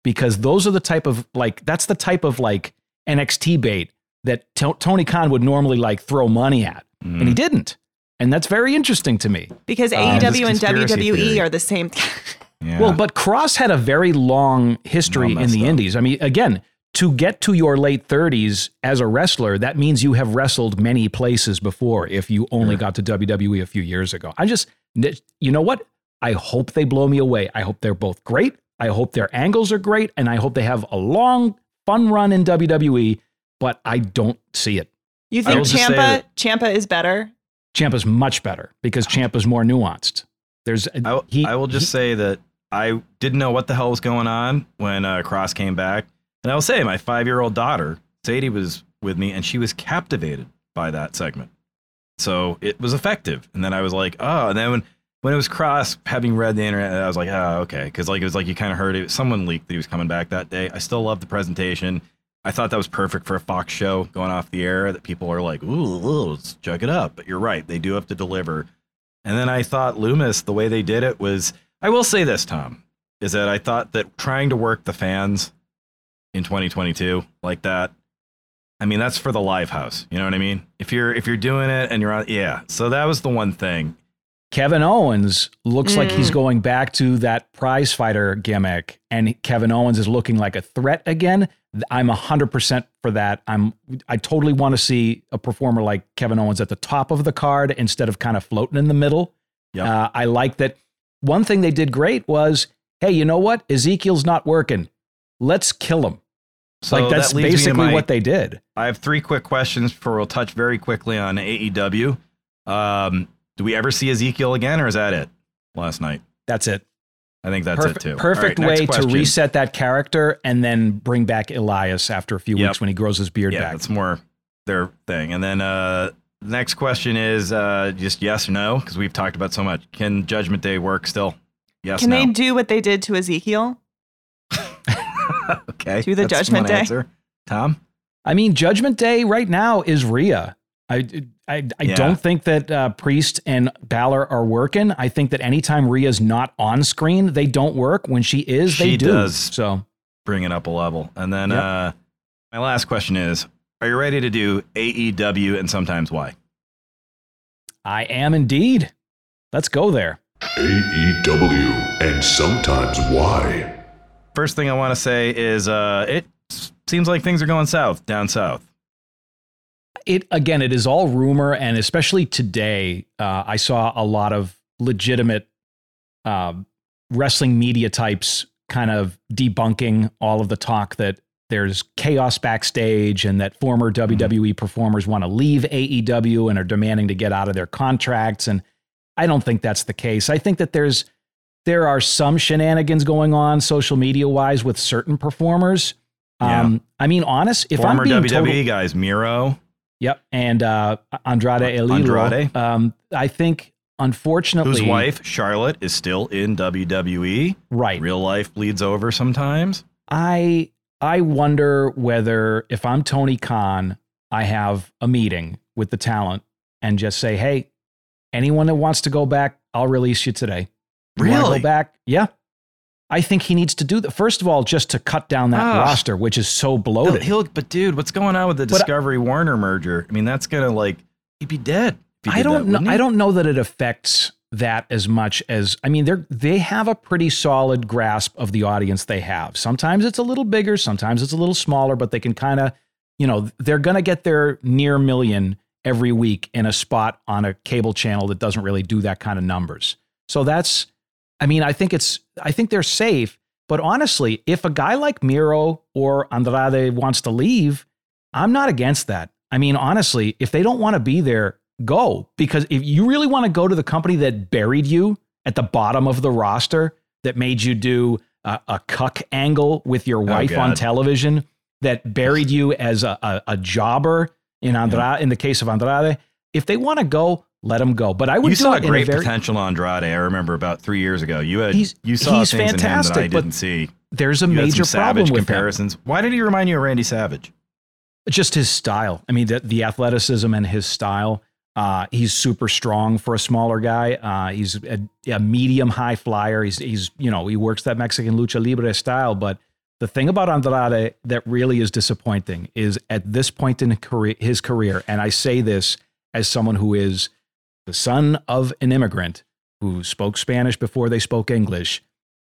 Because those are the type of like that's the type of like NXT bait that To- Tony Khan would normally like throw money at, and Mm. he didn't. And that's very interesting to me. Because Uh, AEW and WWE theory. are the same. Yeah. Well, but Kross had a very long history in the up. Indies. I mean, again, to get to your late 30s as a wrestler, that means you have wrestled many places before if you only got to WWE a few years ago. I just, you know what? I hope they blow me away. I hope they're both great. I hope their angles are great. And I hope they have a long, fun run in WWE, but I don't see it. You think will just say Ciampa Ciampa is better? Ciampa's much better because oh. Ciampa's more nuanced. There's, I, he, I will just say that I didn't know what the hell was going on when uh, Kross came back. And I will say, my five year old daughter, Sadie, was with me and she was captivated by that segment. So it was effective. And then I was like, oh, and then when, when it was Kross, having read the internet, I was like, oh, okay. Cause like it was like you kind of heard it. Someone leaked that he was coming back that day. I still love the presentation. I thought that was perfect for a Fox show going off the air that people are like, ooh, ooh, let's check it up. But you're right. They do have to deliver. And then I thought Lumis, the way they did it was, I will say this, Tom, is that I thought that trying to work the fans in 2022 like that, I mean, that's for the live house. You know what I mean? If you're if you're doing it and you're on, yeah. So that was the one thing. Kevin Owens looks like he's Mm. going back to that prize fighter gimmick, and Kevin Owens is looking like a threat again. I'm 100% for that. I'm I totally want to see a performer like Kevin Owens at the top of the card instead of kind of floating in the middle. Yep. Uh, I like that. One thing they did great was, hey, you know what? Ezekiel's not working. Let's kill him. So like that's that leads me to basically my- what they did. I have three quick questions before we'll touch very quickly on AEW. Um, do we ever see Ezekiel again, or is that it? Last night, That's it. I think that's perfect it too. perfect right, way to reset that character and then bring back Elias after a few Yep. weeks when he grows his beard Yeah, back. that's more their thing. And then uh, next question is uh, just yes or no because we've talked about so much. Can Judgment Day work still? Yes. Can no. they do what they did to Ezekiel? okay. do the that's Judgment Day? Answer. Tom. I mean, Judgment Day right now is Rhea. I, I, I Yeah. don't think that uh, Priest and Balor are working. I think that anytime Rhea's not on screen, they don't work. When she is, they She do. does. So Bring it up a level. And then Yep. uh, my last question is: Are you ready to do AEW and sometimes why? I am indeed. Let's go there. AEW and sometimes why. First thing I want to say is uh, it seems like things are going south down south. It again, it is all rumor, and especially today, uh, I saw a lot of legitimate uh, wrestling media types kind of debunking all of the talk that there's chaos backstage and that former WWE performers want to leave AEW and are demanding to get out of their contracts. And I don't think that's the case. I think that there's there are some shenanigans going on social media wise with certain performers. Yeah. Um, I mean, honest, if Former I'm being WWE total- guys, Miro. Yep, and uh, Andrade El. Andrade. Um, I think, unfortunately, whose wife Charlotte is still in WWE. right? Real life bleeds over sometimes. I I wonder whether if I'm Tony Khan, I have a meeting with the talent and just say, "Hey, anyone that wants to go back, I'll release you today." You Really? go back? Yeah. I think he needs to do that. First of all, just to cut down that Ah. roster, which is so bloated. he'll- but dude, what's going on with the But- Discovery Warner merger? I mean, that's gonna like he'd be dead. I don't that, know. I don't know that it affects that as much as I mean they're they have a pretty solid grasp of the audience they have. Sometimes it's a little bigger, sometimes it's a little smaller, but they can kind of, you know, they're going to get their near million every week in a spot on a cable channel that doesn't really do that kind of numbers. So that's I mean, I think it's I think they're safe, but honestly, if a guy like Miro or Andrade wants to leave, I'm not against that. I mean, honestly, if they don't want to be there, go. Because if you really want to go to the company that buried you at the bottom of the roster, that made you do a, a cuck angle with your oh, wife on television, that buried you as a, a, a jobber in Andrade, in the case of Andrade, if they want to go, let them go. But I would You saw great very, potential Andrade. I remember about three years ago. You had He's- you saw he's things in him that I didn't see. There's a You major problem Savage with him. comparisons. Why did he remind you of Randy Savage? just his style. I mean, the, the athleticism and his style. Uh, he's super strong for a smaller guy. Uh, he's a, a medium high flyer. He's he's you know he works that Mexican lucha libre style. But the thing about Andrade that really is disappointing is at this point in his career, and I say this as someone who is the son of an immigrant who spoke Spanish before they spoke English.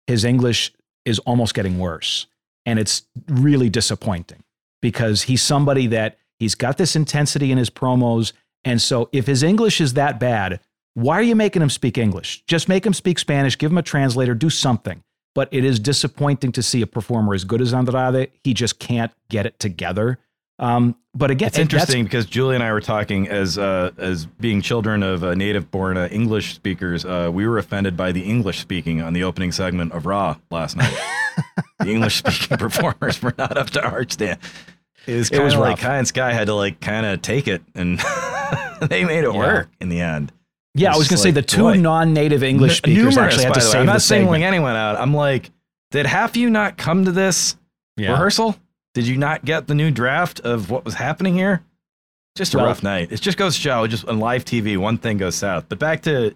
His English is almost getting worse, and it's really disappointing because he's somebody that he's got this intensity in his promos. And so if his English is that bad, why are you making him speak English? Just make him speak Spanish, give him a translator, do something. But it is disappointing to see a performer as good as Andrade. He just can't get it together. Um, but again, It's interesting because Julie and I were talking as uh, as being children of uh, native-born uh, English speakers. Uh, we were offended by the English speaking on the opening segment of Raw last night. the English-speaking performers were not up to our stand. It was It kind was of like rough. Kai and Sky had to like kind of take it, and they made it Yeah. work in the end. Yeah, I was going to just say the two boy. non-native English speakers numerous, actually had to way. save I'm not singling anyone out. I'm like, did half you not come to this Yeah. rehearsal? Did you not get the new draft of what was happening here? Just a Well- rough night. It just goes to show, just on live TV, one thing goes south. But back to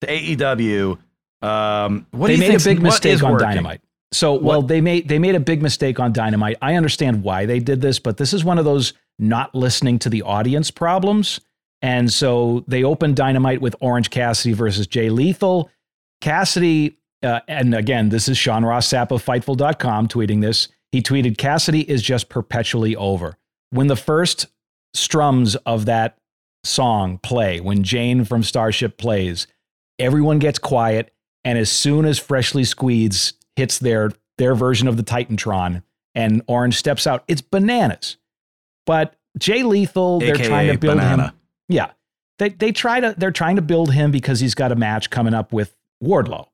the AEW. Um, what they do you made a big mistake on working? Dynamite. So, well, they made they made a big mistake on Dynamite. I understand why they did this, but this is one of those not listening to the audience problems. And so they opened Dynamite with Orange Cassidy versus Jay Lethal. Cassidy, uh, and again, this is Sean Ross Sapp of Fightful.com tweeting this. He tweeted, Cassidy is just perpetually over. When the first strums of that song play, when Jane from Starship plays, everyone gets quiet. And as soon as Freshly Squeezed hits their, their version of the Titantron and Orange steps out, it's bananas. But Jay Lethal, they're AKA trying to build banana. him. Yeah. They, they try to, they're trying to build him because he's got a match coming up with Wardlow.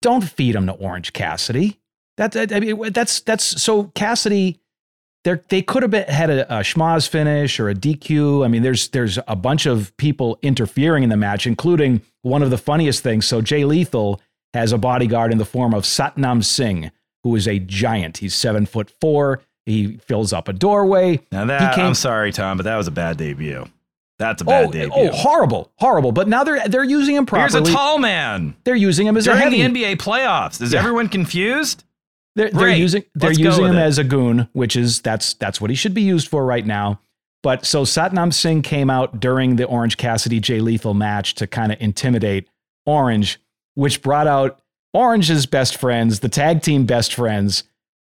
Don't feed him to Orange Cassidy. That, that- I mean, that's, that's so Cassidy, they're, they could have been, had a, a schmozz finish or a DQ. I mean, there's there's a bunch of people interfering in the match, including one of the funniest things. So Jay Lethal has a bodyguard in the form of Satnam Singh, who is a giant. He's seven foot four. He fills up a doorway. Now that came- I'm sorry, Tom, but that was a bad debut. That's a oh, bad Oh, debut. oh, horrible, horrible. But now they're they're using him Here's a tall man they're using him as a during heavy. the NBA playoffs. Is Yeah. everyone confused? They're, they're using they're Let's using him it. as a goon, which is that's that's what he should be used for right now. But so Satnam Singh came out during the Orange Cassidy Jay Lethal match to kind of intimidate Orange, which brought out Orange's best friends, the tag team best friends,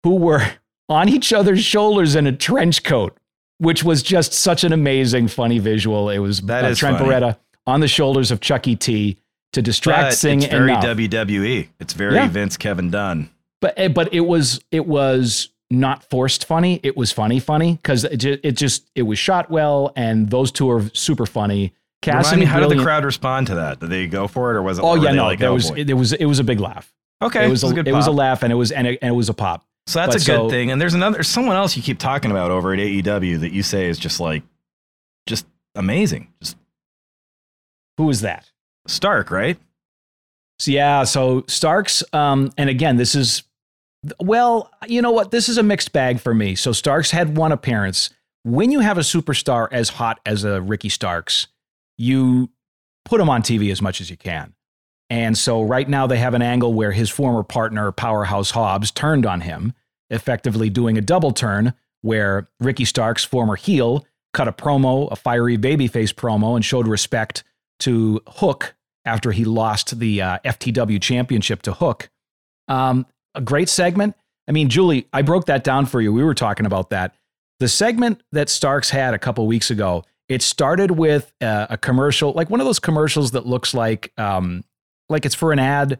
who were on each other's shoulders in a trench coat, which was just such an amazing, funny visual. It was That uh, is Trent funny. Beretta on the shoulders of Chucky T to distract But Singh it's very enough. WWE. It's very Yeah. Vince Kevin Dunn. But eh, but it was it was not forced funny. It was funny, funny because it, it just it was shot well, and those two are super funny. Remind me, how did the crowd respond to that? Did they go for it, or was it? Oh yeah, no, like, there oh, was boy? it was it was a big laugh. okay. it was a, good it was a laugh, and it was and it, and it was a pop. So that's But a good so- thing. And there's another someone else you keep talking about over at AEW that you say is just like just amazing. Just Who was that? Stark, right? So yeah, so Starks, um, and again, this is well, you know what? This is a mixed bag for me. So Starks had one appearance. When you have a superstar as hot as a Ricky Starks, you put him on TV as much as you can. And so right now they have an angle where his former partner, Powerhouse Hobbs, turned on him, effectively doing a double turn where Ricky Starks, former heel, cut a promo, a fiery babyface promo, and showed respect to Hook after he lost the uh, FTW championship to Hook. Um, a great segment. I mean, Julie, I broke that down for you. We were talking about that. The segment that Starks had a couple weeks ago, it started with uh, a commercial, like one of those commercials that looks like um, like it's for an ad.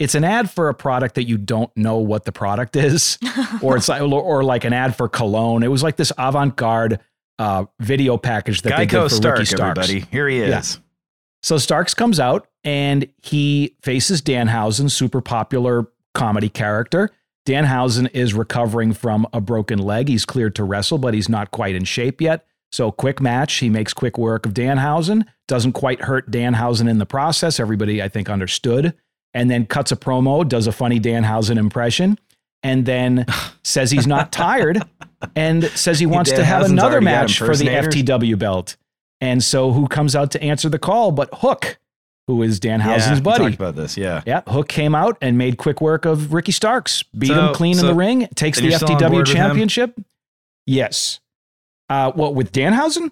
It's an ad for a product that you don't know what the product is, or it's like, or like an ad for cologne. It was like this avant-garde uh, video package that they Geico did for Stark, Ricky Starks. everybody. Here he Yeah. is. So Starks comes out and he faces Danhausen, super popular comedy character. Danhausen is recovering from a broken leg. He's cleared to wrestle, but he's not quite in shape yet. So quick match. He makes quick work of Danhausen. Doesn't quite hurt Danhausen in the process. Everybody, I think, understood. And then cuts a promo, does a funny Danhausen impression, and then says he's not tired and says he wants to have another match for the? FTW belt. And so who comes out to answer the call but Hook, who is Danhausen's yeah, buddy. talked about this. Yeah. Yeah, Hook came out and made quick work of Ricky Starks, beat So- him clean in the ring, takes the you're still on board FTW championship. Yes. Uh, what with Danhausen?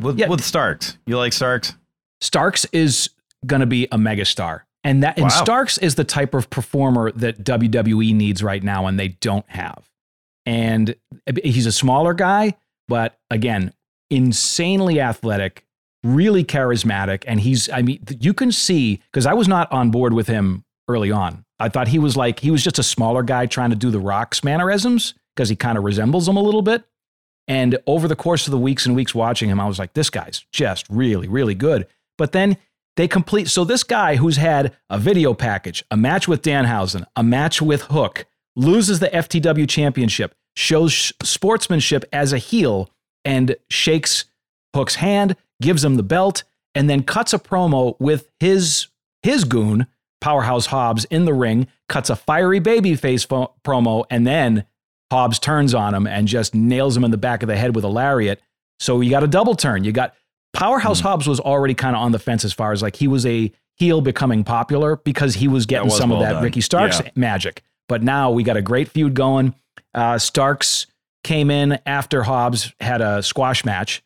With, Yeah. with Starks. You like Starks? Starks is going to be a megastar. And that and Wow. Starks is the type of performer that WWE needs right now and they don't have. And he's a smaller guy, but again, insanely athletic, really charismatic and he's I mean you can see cuz I was not on board with him early on. I thought he was like he was just a smaller guy trying to do the Rock's mannerisms because he kind of resembles him a little bit. And over the course of the weeks and weeks watching him, I was like, this guy's just really, really good. But then they complete. So this guy who's had a video package, a match with Danhausen, a match with Hook, loses the FTW championship, shows sportsmanship as a heel, and shakes Hook's hand, gives him the belt, and then cuts a promo with his his goon, Powerhouse Hobbs, in the ring, cuts a fiery babyface fo- promo, and then Hobbs turns on him and just nails him in the back of the head with a lariat. So you got a double turn. You got Powerhouse Hobbs was already kind of on the fence as far as like he was a heel becoming popular because he was getting was some of that done. Ricky Starks Yeah. magic. But now we got a great feud going. Uh, Starks came in after Hobbs had a squash match,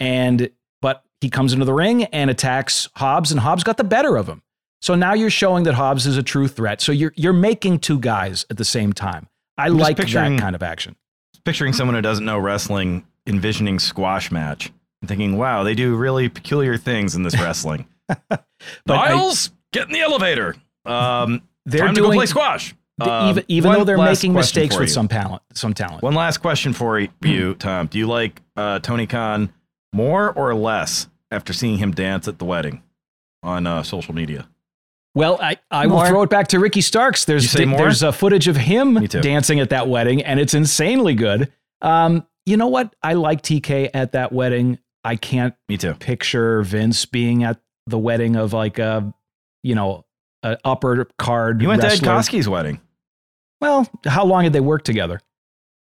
and but he comes into the ring and attacks Hobbs, and Hobbs got the better of him. So now you're showing that Hobbs is a true threat. So you're you're making two guys at the same time. I just like that kind of action. Picturing someone who doesn't know wrestling, envisioning squash match, and thinking, wow, they do really peculiar things in this wrestling. Niles, get in the elevator. Um, They're time to go doing play squash. Um, even even though they're making mistakes with some talent, some talent. One last question for you, Tom. Do you like uh, Tony Khan more or less after seeing him dance at the wedding on uh, social media? Well, I, I will throw it back to Ricky Starks. There's You say more? there's a footage of him dancing at that wedding, and it's insanely good. Um, you know what? I like TK at that wedding. I can't Me too. picture Vince being at the wedding of like a, you know, an upper card. You went to Ed wrestler. Koskey's wedding. Well, how long had they worked together?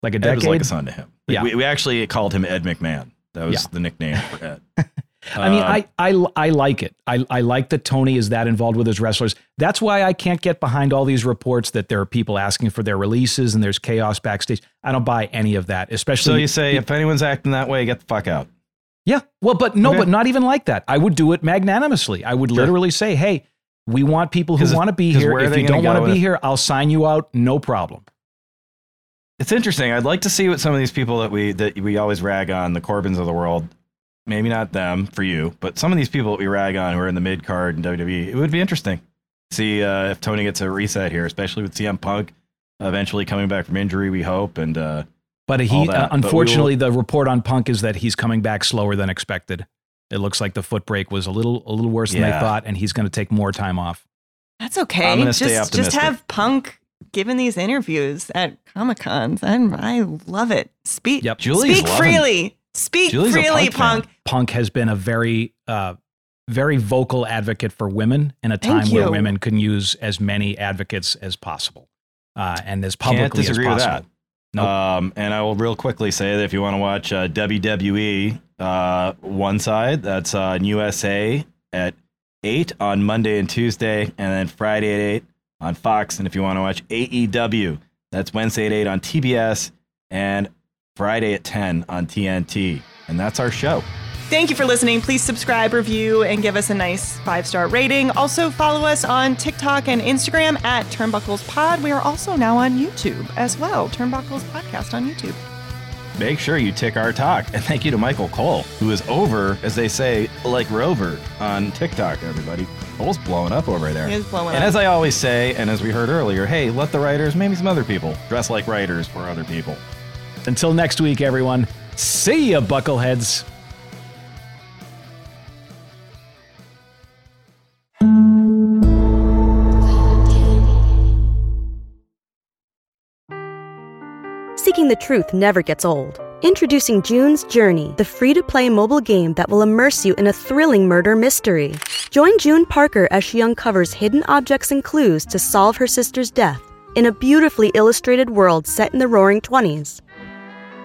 Like a Ed was like a son to him. Yeah. We, we actually called him Ed McMahon. That was Yeah. the nickname for Ed. I mean, Uh, I, I I like it. I, I like that Tony is that involved with his wrestlers. That's why I can't get behind all these reports that there are people asking for their releases and there's chaos backstage. I don't buy any of that, especially So you say if anyone's acting that way, get the fuck out. Yeah. Well, but no, Okay. but not even like that. I would do it magnanimously. I would Sure. literally say, "Hey, we want people who want to be here. If you don't want to be here, I'll sign you out. No problem." It's interesting. I'd like to see what some of these people that we that we always rag on, the Corbins of the world, maybe not them for you, but some of these people that we rag on who are in the mid card in WWE, it would be interesting. See uh, if Tony gets a reset here, especially with CM Punk eventually coming back from injury. We hope, and uh, But he, that. uh, But will- unfortunately, the report on Punk is that he's coming back slower than expected. It looks like the foot break was a little, a little worse than they thought, and he's going to take more time off. That's okay. I'm gonna just, stay just have Punk giving these interviews at Comic Cons. and I love it. Speak, Yep. Julie's speak loving- freely. Speak Julie's freely, Punk. Punk. Punk has been a very, uh, very vocal advocate for women in a time where women can use as many advocates as possible, uh, and as publicly as disagree with possible. that. Nope. Um, and I will real quickly say that if you want to watch uh, WWE, uh, one side that's uh, on USA at eight on Monday and Tuesday, and then Friday at eight on Fox. And if you want to watch AEW, that's Wednesday at eight on TBS and Friday at ten on TNT. And that's our show. Thank you for listening. Please subscribe, review, and give us a nice five star rating. Also, follow us on TikTok and Instagram at Turnbuckles Pod. We are also now on YouTube as well. Turnbuckles Podcast on YouTube. Make sure you tick our talk. And thank you to Michael Cole, who is over, as they say, like Rover on TikTok, everybody. Cole's blowing up over there. He is blowing and up. as I always say, and as we heard earlier, hey, let the writers, maybe some other people, dress like writers for other people. Until next week, everyone. See ya, buckleheads. Seeking the truth never gets old. Introducing June's Journey, the free to play mobile game that will immerse you in a thrilling murder mystery. Join June Parker as she uncovers hidden objects and clues to solve her sister's death in a beautifully illustrated world set in the roaring 20s.